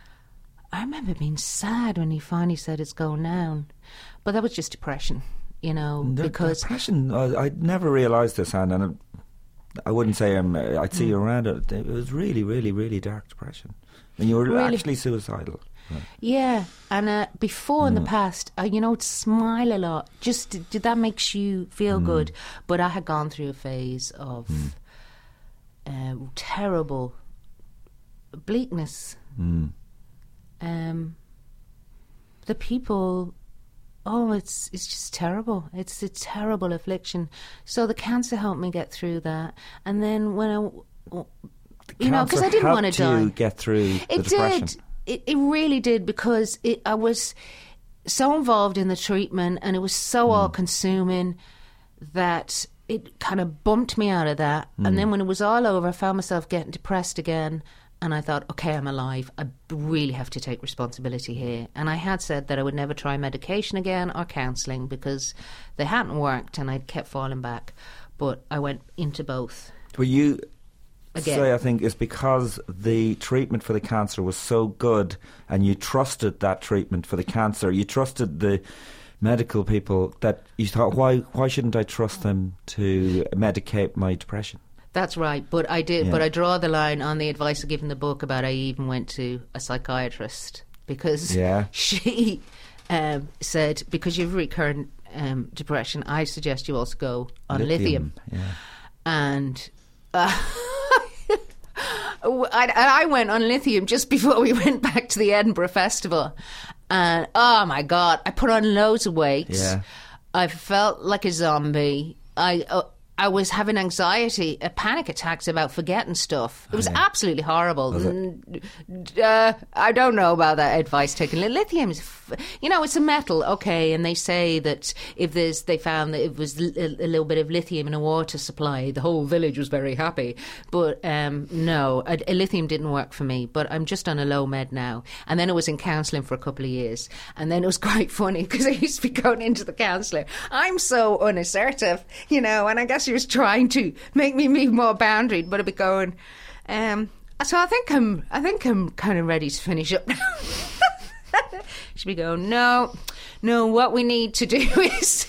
I remember being sad when he finally said it's going down, but that was just depression, you know, The- because depression, I, I'd never realised this, Anne, and it- I wouldn't say I'm, uh, I'd see Mm. you around it. It was really, really, really dark depression. And you were Really? actually suicidal. Yeah, and uh, before in Mm. the past, I, you know, smile a lot. Just did, that makes you Mm. feel good? But I had gone through a phase of uh, terrible bleakness. Mm. Um, the people, oh, it's it's just terrible. It's a terrible affliction. So the cancer helped me get through that, and then when I, you know, because I didn't want to die. get through It did. It, it really did because it, I was so involved in the treatment and it was so Hmm. all consuming that it kind of bumped me out of that. And Hmm. then when it was all over, I found myself getting depressed again. And I thought, okay, I'm alive. I really have to take responsibility here. And I had said that I would never try medication again or counselling because they hadn't worked and I'd kept falling back. But I went into both. Well, you Again. say I think it's because the treatment for the cancer was so good, and you trusted that treatment for the cancer. You trusted the medical people that you thought, why why shouldn't I trust them to medicate my depression? That's right, but I did. Yeah. But I draw the line on the advice I give in the book about I even went to a psychiatrist because Yeah. she um, said because you've recurrent um, depression, I suggest you also go on lithium, Yeah. and. Uh, I, I went on lithium just before we went back to the Edinburgh Festival, and oh my god, I put on loads of weight. Yeah. I felt like a zombie. I uh, I was having anxiety, uh, panic attacks about forgetting stuff. It was absolutely horrible. Mm, Uh, I don't know about that advice taken. Lithium is, f- you know, it's a metal, okay, and they say that if there's, they found that it was l- a, little bit of lithium in a water supply, the whole village was very happy. But um, no, a, a lithium didn't work for me. But I'm just on a low med now, and then I was in counselling for a couple of years, and then it was quite funny because I used to be going into the counsellor. I'm so unassertive, you know, and I guess she was trying to make me be more boundaried, but I'd be going. Um, so I think I'm. I think I'm kind of ready to finish up now. She'd be going, no, no. What we need to do is.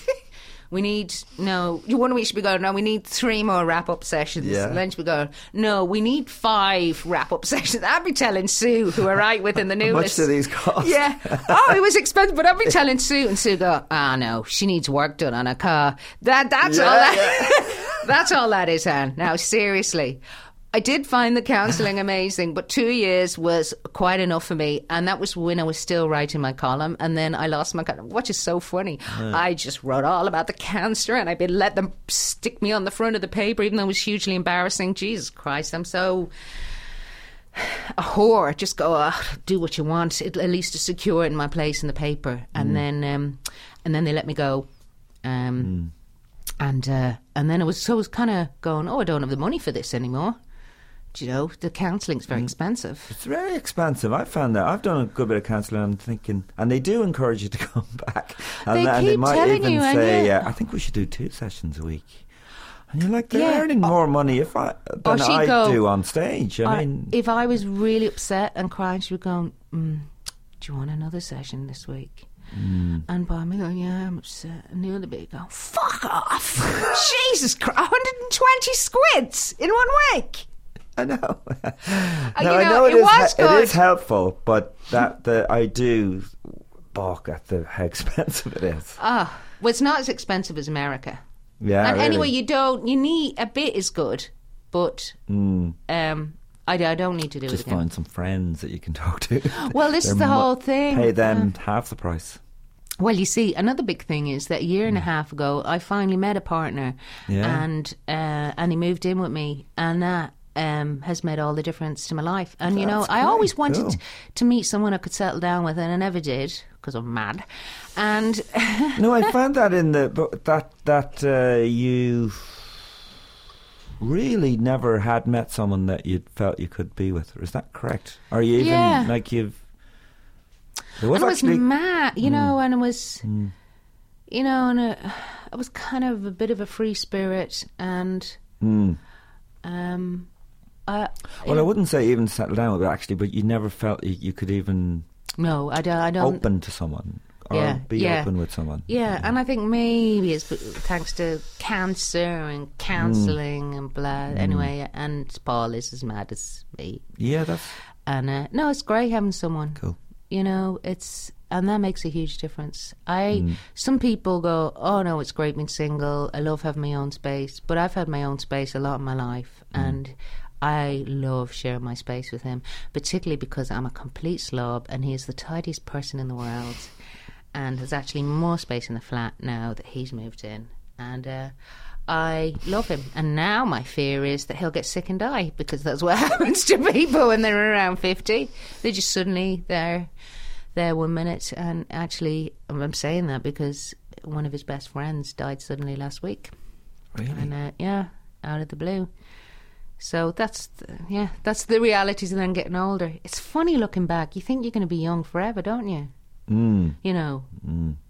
We need no. You One week should be going. No, we need three more wrap up sessions. Yeah. And then she'd be going. No, we need five wrap up sessions. I'd be telling Sue, who are right within the new much list. do these cost? Yeah. Oh, it was expensive, but I'd be telling Sue, and Sue go, "Ah, no, she needs work done on her car." That that's all that. that's all that is, Anne. Now, seriously. I did find the counselling amazing, but two years was quite enough for me, and that was when I was still writing my column, and then I lost my column, which is so funny. I just wrote all about the cancer, and I've been let them stick me on the front of the paper, even though it was hugely embarrassing. Jesus Christ, I'm so a whore. Just go, uh, do what you want. It, at least to secure in my place in the paper, and then um, and then they let me go. Um, And uh, and then it was so I was kind of going, oh, I don't have the money for this anymore. Do you know the counselling's very expensive? It's very expensive. I found that. I've done a good bit of counselling and thinking, and they do encourage you to come back. And, They and they keep might telling even you, say, yeah. uh, I think we should do two sessions a week. And you're like, they're Yeah. earning more money if I, than I go- do on stage. I Or mean, if I was really upset and crying, she would go, mm, "Do you want another session this week?" Mm. And by me going, "Yeah, I'm upset," and the other bit go, "Fuck off!" Jesus Christ, 120 squids in one week. I know. no, you I know, know it it is. it is helpful, but that the I do balk at the how expensive it is. Ah, well, it's not as expensive as America. Yeah. and really. anyway, you don't. You need a bit is good, but um, I, I don't need to do Mm. just it again. find some friends that you can talk to. Well, this is They're the mu- whole thing. Pay them half the price. Well, you see, another big thing is that a year and a half ago, I finally met a partner, Yeah. and uh, and he moved in with me, and that um, has made all the difference to my life. And you know, I always wanted cool. to meet someone I could settle down with, and I never did because I'm mad. And no, I found that in the but that that uh, you really never had met someone that you felt you could be with. Is that correct? Or you even Yeah. like you've? There was and I was Mm. mad, you know, and it was, you know, and uh, I was kind of a bit of a free spirit, and Mm. um, I, Well, I wouldn't say even settle down with it actually, but you never felt you, you could even no, I don't, I don't. open to someone or Yeah, be yeah. open with someone. Yeah, and I think maybe it's thanks to cancer and Mm. counselling and blah. Anyway, and Paul is as mad as me. Yeah, that's And uh, no, it's great having someone. cool. You know, it's and that makes a huge difference. I Mm. some people go, "Oh no, it's great being single. I love having my own space." But I've had my own space a lot in my life, Mm. and I love sharing my space with him, particularly because I'm a complete slob and he is the tidiest person in the world, and there's actually more space in the flat now that he's moved in, and. uh I love him, and now my fear is that he'll get sick and die because that's what happens to people when they're around fifty. They just suddenly they're there one minute, and actually, I'm saying that because one of his best friends died suddenly last week, Really? and uh, yeah, out of the blue. So that's the, yeah, that's the realities of then getting older. It's funny looking back. You think you're going to be young forever, don't you? Mm. You know,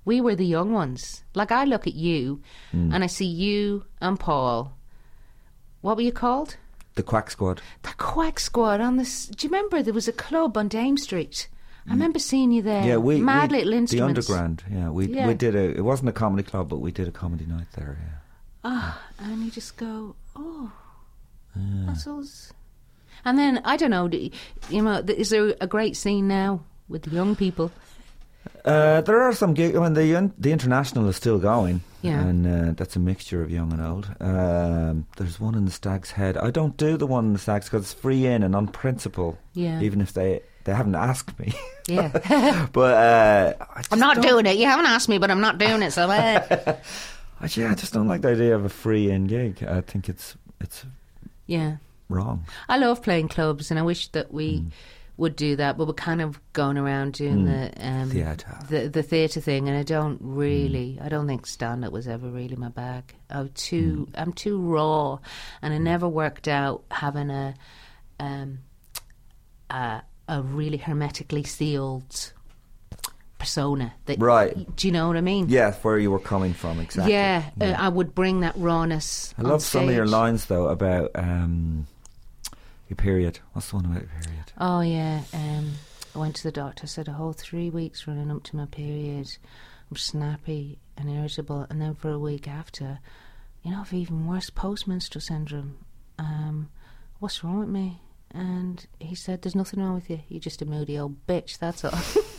we were the young ones. Like I look at you, Mm. and I see you and Paul. What were you called? The Quack Squad. The Quack Squad on this. Do you remember there was a club on Dame Street? I remember seeing you there. Mm. Yeah, we mad we- little the underground. Yeah, we Yeah. we did a. It wasn't a comedy club, but we did a comedy night there. Yeah. Ah, and you just go, oh, us. And then I don't know, you know, is there a great scene now with the young people? Uh, there are some gigs. I mean, the the international is still going, Yeah. and uh, that's a mixture of young and old. Um, there's one in the Stag's Head. I don't do the one in the Stag's because it's free in and on principle. Yeah. Even if they they haven't asked me, Yeah, but uh, I'm not don't- doing it. You haven't asked me, but I'm not doing it. So uh, I, yeah, I just don't like the idea of a free in gig. I think it's it's yeah, wrong. I love playing clubs, and I wish that we Mm. would do that. But we're kind of going around doing the um, Theatre. the the theatre thing, and I don't Mm. really. I don't think stand up was ever really my bag. I'm too. I'm too raw, and I never worked out having a um a, a really hermetically sealed persona. That Right. Do you know what I mean? Yeah, where you were coming from exactly. Yeah, Uh, I would bring that rawness. I love some of your lines though about um, your period. What's the one about your period? Oh yeah. Um, I went to the doctor. Said a whole three weeks running up to my period. I'm snappy and irritable, and then for a week after, you know, I've even worse postmenstrual syndrome. Um, what's wrong with me? And he said, "There's nothing wrong with you. You're just a moody old bitch. That's all."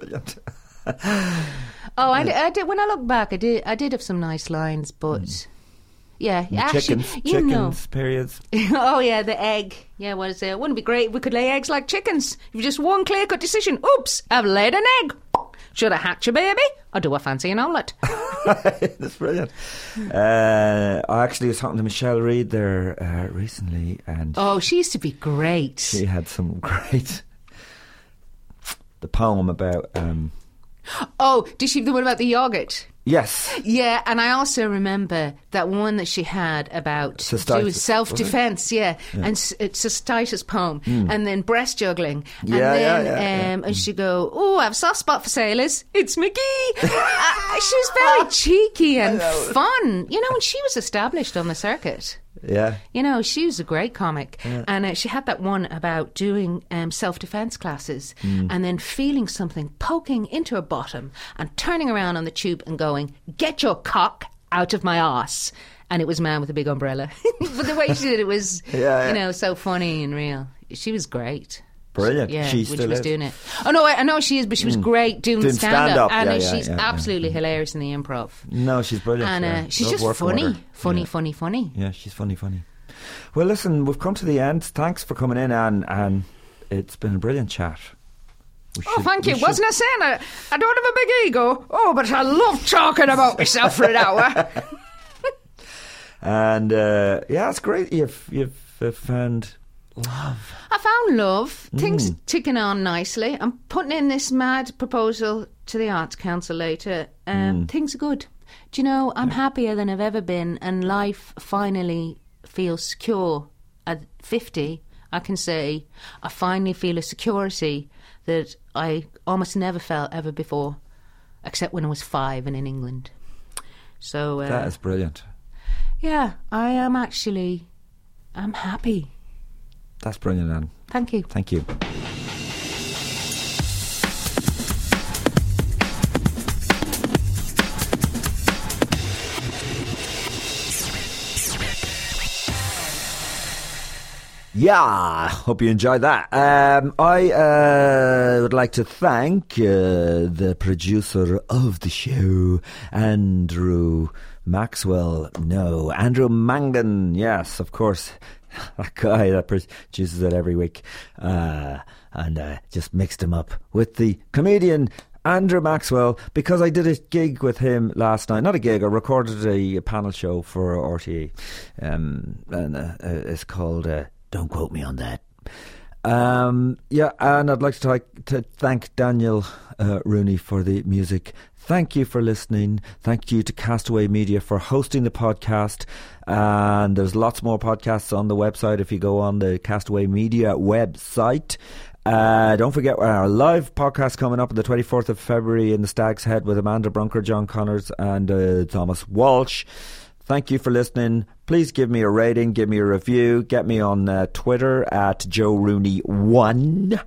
Brilliant. oh, I, I did. When I look back, I did. I did have some nice lines, but yeah, actually, chickens, you chickens, know. periods. oh yeah, the egg. Yeah, what is it? Wouldn't it be great if we could lay eggs like chickens? If just one clear cut decision. Oops, I've laid an egg. Should I hatch a baby? Or do I fancy an omelette? That's brilliant. Uh, I actually was talking to Michelle Reed there uh, recently, and Oh, she used to be great. she had some great. The poem about um, Oh, did she the one about the yogurt? yes, Yeah, and I also remember that one that she had about Cystitis, self defense. Yeah, and it's a cystitis poem, and then breast juggling, and Hmm. Yeah, yeah, then yeah, yeah. um, and she go, "Oh, I have a soft spot for sailors. It's McGee." uh, she was very cheeky and fun, you know. And she was established on the circuit. Yeah, You know, she was a great comic, and uh, she had that one about doing um, self-defense classes, Hmm. and then feeling something poking into her bottom, and turning around on the tube and going, "Get your cock out of my ass. and it was man with a big umbrella. but the way she did it was, Yeah, yeah. you know, so funny and real. She was great. Brilliant. Yeah, She still she was is. Mm. doing it. Oh no, I, I know she is, but she was great doing, Doing stand stand-up. up, and Yeah, yeah, she's yeah, absolutely hilarious in the improv. No, she's brilliant. And uh, she's Love just funny, funny, funny, funny. Yeah, she's funny, funny. Well, listen, we've come to the end. Thanks for coming in, Anne, and it's been a brilliant chat. We Oh, thank you. should- Wasn't I saying I, I don't have a big ego? Oh, but I love talking about myself for an hour. And uh, yeah, it's great. You've you've found love. I found love. Things Mm. ticking on nicely. I'm putting in this mad proposal to the Arts Council later. Um. Things are good. Do you know, I'm happier than I've ever been, and life finally feels secure. At 50, I can say I finally feel a security that I almost never felt ever before, except when I was five and in England. So, uh, That is brilliant. yeah, I am actually, I'm happy. That's brilliant, Anne. Thank you. Thank you. Yeah, hope you enjoyed that. Um, I uh, would like to thank uh, the producer of the show, Andrew Maxwell. No, Andrew Mangan. Yes, of course, that guy that produces it every week, uh, and uh, just mixed him up with the comedian. Andrew Maxwell, because I did a gig with him last night. Not a gig, I recorded a, panel show for RTE. Um, and uh, uh, it's called uh, Don't Quote Me on That. Um, yeah, and I'd like to, to thank Daniel uh, Rooney for the music. Thank you for listening. Thank you to Castaway Media for hosting the podcast. And there's lots more podcasts on the website if you go on the Castaway Media website. Uh, don't forget our live podcast coming up on the 24th of February in the Stag's Head with Amanda Brunker, John Connors, and uh, Thomas Walsh. Thank you for listening. Please give me a rating, give me a review, get me on uh, Twitter at Joe Rooney1.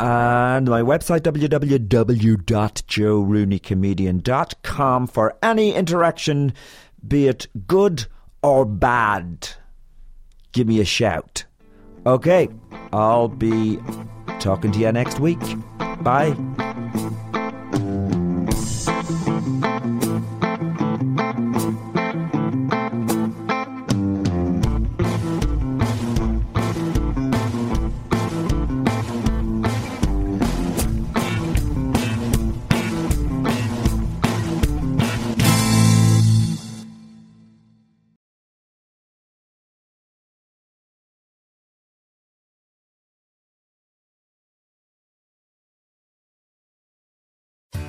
And my website, www.joerooneycomedian.com for any interaction, be it good or bad. Give me a shout. Okay, I'll be talking to you next week. Bye.